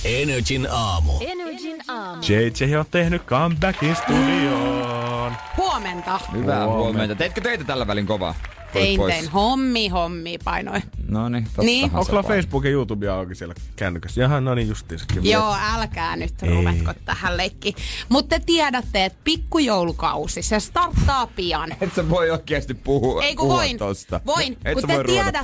Energin aamu. Energin aamu. JJ on tehnyt comebackin studioon. Huomenta. Hyvää Huomenta. huomenta. Teitkö töitä tällä välin kovaa? Tein, pois. tein. Hommi, hommi painoi. No niin, Niin. Onko sulla. Facebook ja YouTube ja auki siellä kännykässä? Jaha, no niin justiinsakin. Joo, älkää nyt ruvetko tähän leikkiin. Mutta te tiedätte, että pikkujoulukausi, se starttaa pian. Et sä voi oikeasti puhua, Ei kun puhua voin, tosta. voin, Et kun te voi tiedätte,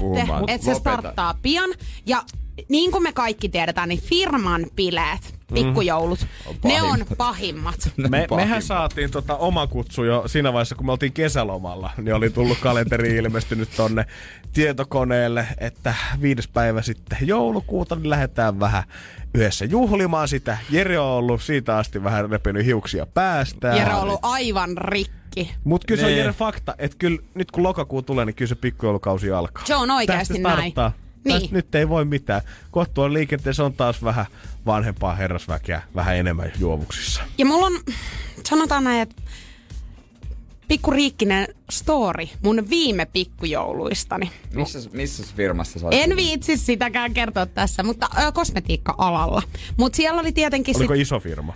että se starttaa pian. Ja niin kuin me kaikki tiedetään, niin firman bileet, pikkujoulut, ne on pahimmat. pahimmat. Ne on Me, pahimmat. mehän saatiin tota oma kutsu jo siinä vaiheessa, kun me oltiin kesälomalla. Niin oli tullut kalenteri ilmestynyt tonne tietokoneelle, että viides päivä sitten joulukuuta, niin lähdetään vähän yhdessä juhlimaan sitä. Jere on ollut siitä asti vähän repinyt hiuksia päästä. Jere on ollut aivan rikki. Mut kyllä se on Nee. Jere fakta, että kyllä nyt kun lokakuu tulee, niin kyllä se pikkujoulukausi alkaa. Se on oikeasti näin. Niin. Tästä nyt ei voi mitään. Kohta on liikenteessä on taas vähän vanhempaa herrasväkeä, vähän enemmän juovuksissa. Ja mulla on, sanotaan näin, että pikku riikkinen story mun viime pikkujouluistani. Missä, missä firmassa sä? En viitsi sitäkään kertoa tässä, mutta ö, kosmetiikka-alalla. Mutta siellä oli tietenkin Oliko sit, iso firma?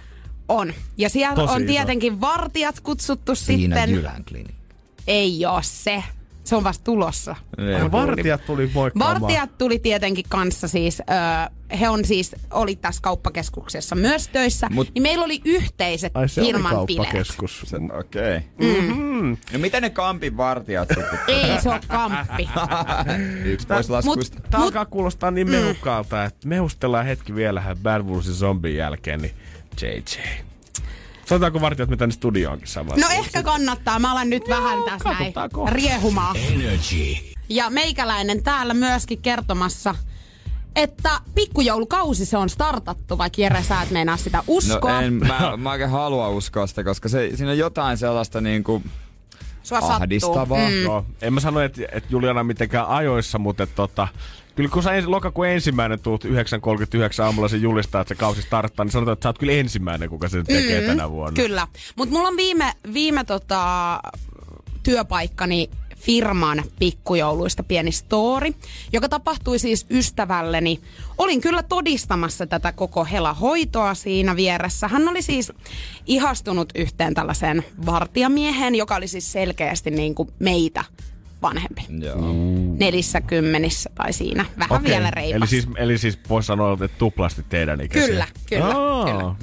on. Ja siellä Tosi on iso. tietenkin vartijat kutsuttu Siinä sitten. Jylän klinik. Ei oo se. Se on vasta tulossa. Ja vartijat tuli moikkaamaan. Vartijat tuli tietenkin kanssa siis, ö, he on siis, oli tässä kauppakeskuksessa myös töissä, Mut- niin meillä oli yhteiset Ai se oli firman bileet. kauppakeskus. Okei. Okay. Mm-hmm. No miten ne kampin vartijat sitten? Ei se ole kamppi. Yksi pois laskuista. Tämä alkaa kuulostaa niin mehukkaalta, että mehustellaan hetki vielä Bad Wolvesin zombin jälkeen, niin JJ. Sanotaanko vartijat me tänne studioonkin samalla? No ehkä kannattaa. Mä alan nyt vähän tässä näin kohta. riehumaan. Energy. Ja meikäläinen täällä myöskin kertomassa, että pikkujoulukausi se on startattu, vaikka Jere sä et meinaa sitä uskoa. No en, mä, mä oikein halua uskoa sitä, koska se, siinä on jotain sellaista niinku Sua sattuu. ahdistavaa. Mm. Joo, en mä sano, että, että Juliana mitenkään ajoissa, mutta että, tota, kyllä kun sä ensi, lokakuun ensimmäinen tuut 9.39 aamulla se julistaa, että se kausi starttaa, niin sanotaan, että sä oot kyllä ensimmäinen, kuka sen tekee tänä vuonna. Kyllä. Mutta mulla on viime, viime tota, työpaikkani firman pikkujouluista pieni story, joka tapahtui siis ystävälleni. Olin kyllä todistamassa tätä koko helahoitoa siinä vieressä. Hän oli siis ihastunut yhteen tällaiseen vartijamieheen, joka oli siis selkeästi niin kuin meitä vanhempi. Joo. Nelissä kymmenissä tai siinä. Vähän Okei. vielä reipas. Eli siis, eli siis voisi sanoa, että tuplasti teidän ikäisiä. Kyllä, kyllä, Aa, kyllä. No,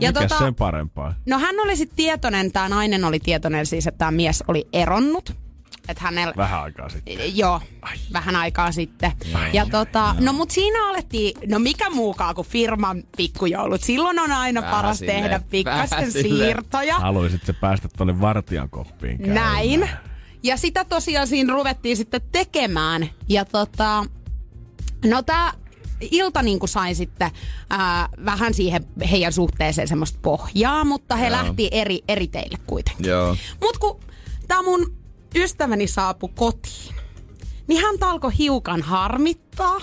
Ja Mikäs tota- sen parempaa? No hän oli sitten tietoinen, tämä nainen oli tietoinen siis, että tämä mies oli eronnut. Että hänellä... Vähän aikaa sitten. Joo, vähän aikaa sitten. Ja tota, no mut siinä alettiin, no mikä muukaan kuin firman pikkujoulut. Silloin on aina Vähän paras silleen, tehdä pikkasen siirtoja. Haluaisit se päästä tonne vartijan koppiin käymään. Näin. Ja sitä tosiaan siinä ruvettiin sitten tekemään. Ja tota, no tää ilta niin kuin sai sitten ää, vähän siihen heidän suhteeseen semmoista pohjaa, mutta he Joo. lähti eri, eri teille kuitenkin. Joo. Mut kun tämä mun ystäväni saapui kotiin, niin hän alkoi hiukan harmittaa.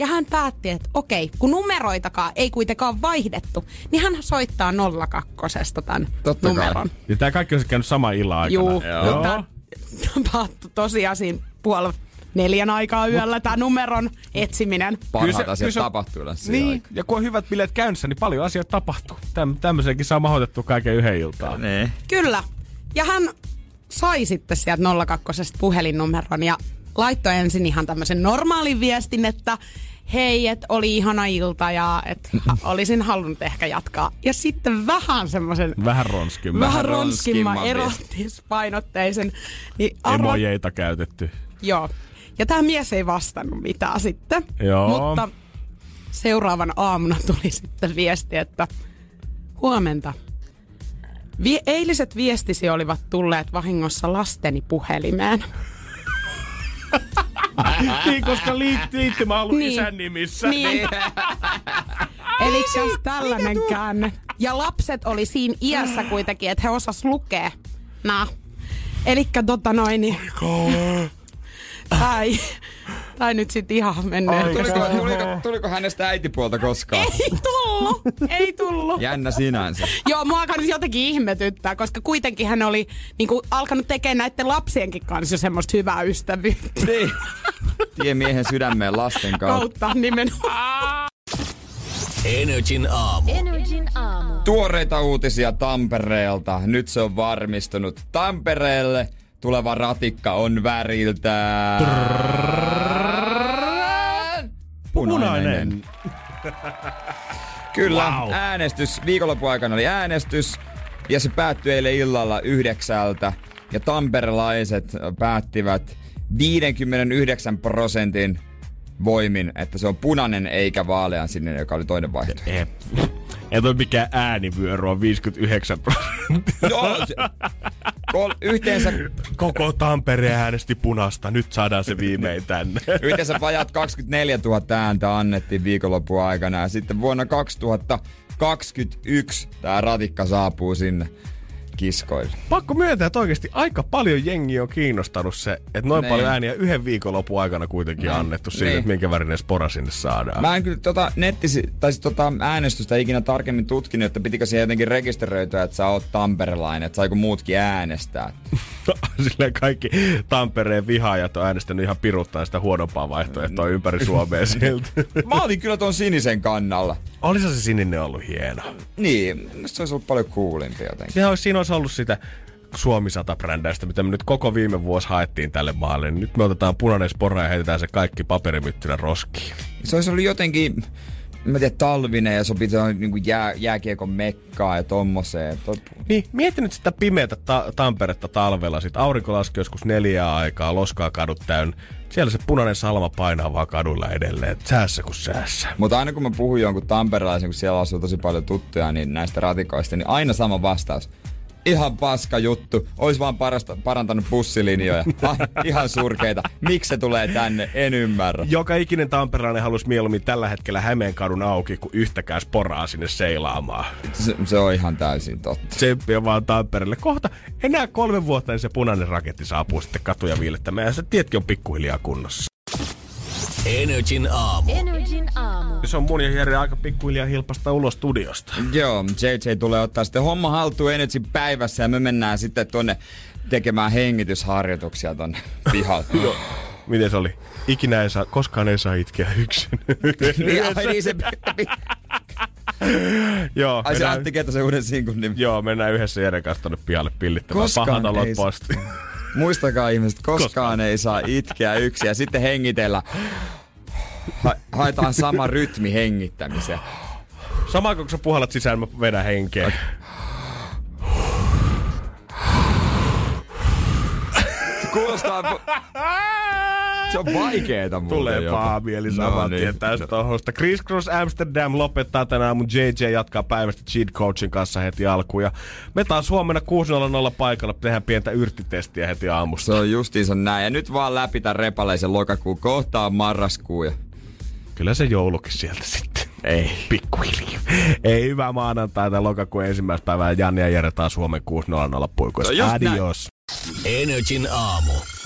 Ja hän päätti, että okei, kun numeroitakaan ei kuitenkaan vaihdettu, niin hän soittaa 02 tämän Totta kai. numeron. Ja tää kaikki on käynyt sama illan aikana. Juu, Joo. mutta tapahtui tosiaan siinä puoli neljän aikaa yöllä tämä numeron etsiminen. Kyllä Parhaat se- asiat kyllä se on- tapahtuu yleensä Niin, siihen ja kun on hyvät bileet käynnissä, niin paljon asioita tapahtuu. Täm, tämmöisenkin saa mahoitettua kaiken yhden iltaan. aikaan. Niin. Kyllä. Ja hän sai sitten sieltä 02 puhelinnumeron ja laittoi ensin ihan tämmöisen normaalin viestin, että hei, että oli ihana ilta ja että olisin halunnut ehkä jatkaa. Ja sitten vähän semmoisen Vähän ronskin. vähän ronskimman ronskimman erotispainotteisen. Niin arvo- Emojeita käytetty. Joo. Ja tämä mies ei vastannut mitään sitten. Joo. Mutta seuraavan aamuna tuli sitten viesti, että huomenta. Vi- eiliset viestisi olivat tulleet vahingossa lasteni puhelimeen. niin, koska liit- liittymä on ollut Niin. isän nimissä. Niin. Eli jos tällainen käänne. Ja lapset oli siinä iässä kuitenkin, että he osas lukea. Nää. Elikkä tota noin, niin... Tai, tai nyt sit ihan mennyt. Tuliko, tuliko, tuliko hänestä äitipuolta koskaan? Ei tullut, ei tullut. Jännä sinänsä. Joo, mua alkanut jotenkin ihmetyttää, koska kuitenkin hän oli niinku, alkanut tekemään näiden lapsienkin kanssa jo semmoista hyvää ystävyyttä Niin. Tie miehen sydämeen lasten kautta. kautta nimenomaan. Energin aamu. Energin aamu. Tuoreita uutisia Tampereelta. Nyt se on varmistunut. Tampereelle tuleva ratikka on väriltään... Punainen. Kyllä, Wow. äänestys. Viikonlopun aikana oli äänestys ja se päättyi eilen illalla yhdeksältä. Ja tamperelaiset päättivät 59 prosentin voimin, että se on punainen eikä vaalean sininen, joka oli toinen vaihtoehto. Ei, toi mikään äänivyöry on 59 prosenttia. Joo, se, kol, yhteensä, Koko Tampere äänesti punasta. Nyt saadaan se viimein tänne. yhteensä vajat 24 000 ääntä annettiin viikonlopun aikana ja sitten vuonna 2021 tämä ratikka saapuu sinne kiskoille. Pakko myöntää, että oikeasti aika paljon jengi on kiinnostanut se, että noin Niin. paljon ääniä yhden viikonlopun aikana kuitenkin Niin. annettu siitä, Niin. että minkä värinen spora sinne saadaan. Mä en kyllä tota nettisi, tai siis tota äänestystä ikinä tarkemmin tutkinut, että pitikö siihen jotenkin rekisteröityä, että sä oot tamperelainen, että saiko muutkin äänestää. Silleen kaikki Tampereen vihaajat on äänestänyt ihan piruttaan sitä huonompaa vaihtoehtoa ympäri Suomea siltä. Mä olin kyllä ton sinisen kannalla. Olisi se sininen ollut hieno. Niin, se olisi ollut paljon coolimpi jotenkin. Sehän olisi, siinä olisi ollut sitä Suomi 100-brändäystä, mitä me nyt koko viime vuosi haettiin tälle maalle. Nyt me otetaan punainen spora ja heitetään se kaikki paperimyttynä roskiin. Se olisi ollut jotenkin, mä tiedän, talvinen ja sopii niin kuin jää, jääkiekon mekkaa ja tommoseen. Niin, mieti nyt sitä pimeätä ta- Tamperetta talvella. Sitten aurinko laski joskus neljää aikaa, loskaa kadut täynnä. Siellä se punainen salma painaa vaan kadulla edelleen. Säässä kuin säässä. Mutta aina kun mä puhun jonkun tamperelaisen, kun siellä asuu tosi paljon tuttuja niin näistä ratikoista, niin aina sama vastaus. Ihan paska juttu. Ois vaan parasta, parantanut bussilinjoja. Ah, ihan surkeita. Miksi se tulee tänne? En ymmärrä. Joka ikinen tamperelainen halusi mieluummin tällä hetkellä Hämeen kadun auki, kuin yhtäkään sporaa sinne seilaamaan. Se, se on ihan täysin totta. Tsemppiä vaan Tampereelle. Kohta enää kolme vuotta, niin se punainen raketti saapuu sitten katuja viilettämään. Ja se tietkin on pikkuhiljaa kunnossa. Energin aamu. Energin aamu. Se on mun ja Jere aika pikkuhiljaa hilpasta ulos studiosta. Joo, JJ tulee ottaa sitten homma haltuun Energy päivässä ja me mennään sitten tuonne tekemään hengitysharjoituksia tonne pihalle. Miten se oli? Ikinä ei saa, koskaan ei saa itkeä yksin. niin, ai niin se... Joo, Ai se mennään- Antti Ketosen uuden sinkun nimi. Joo, mennään yhdessä Jeren kanssa tonne pihalle pillittämään. Koskaan Pahan olot ei saa-. Muistakaa ihmiset, koskaan, ei saa itkeä yksin ja sitten hengitellä. Ha- haetaan sama rytmi hengittämiseen. Sama kun sä puhallat sisään, mä vedän henkeä. Kuulostaa... Se on vaikeeta muuten Tulee paha mieli No saman niin. tien tästä tohosta. Chris Cross Amsterdam lopettaa tänään mun JJ jatkaa päivästä Cheat Coachin kanssa heti alkuun. Ja me taas huomenna 6.00 paikalla tehdään pientä yrttitestiä heti aamusta. Se on justiinsa näin. Ja nyt vaan läpi tämän repaleisen lokakuun. Kohta on marraskuu. Ja... Kyllä se joulukin sieltä sitten. Ei. Pikkuhiljaa. Ei hyvää maanantaita lokakuun ensimmäistä päivää. Janne ja Jere taas Suomen 6.00 puikoissa. No just näin. Adios. Energin aamu.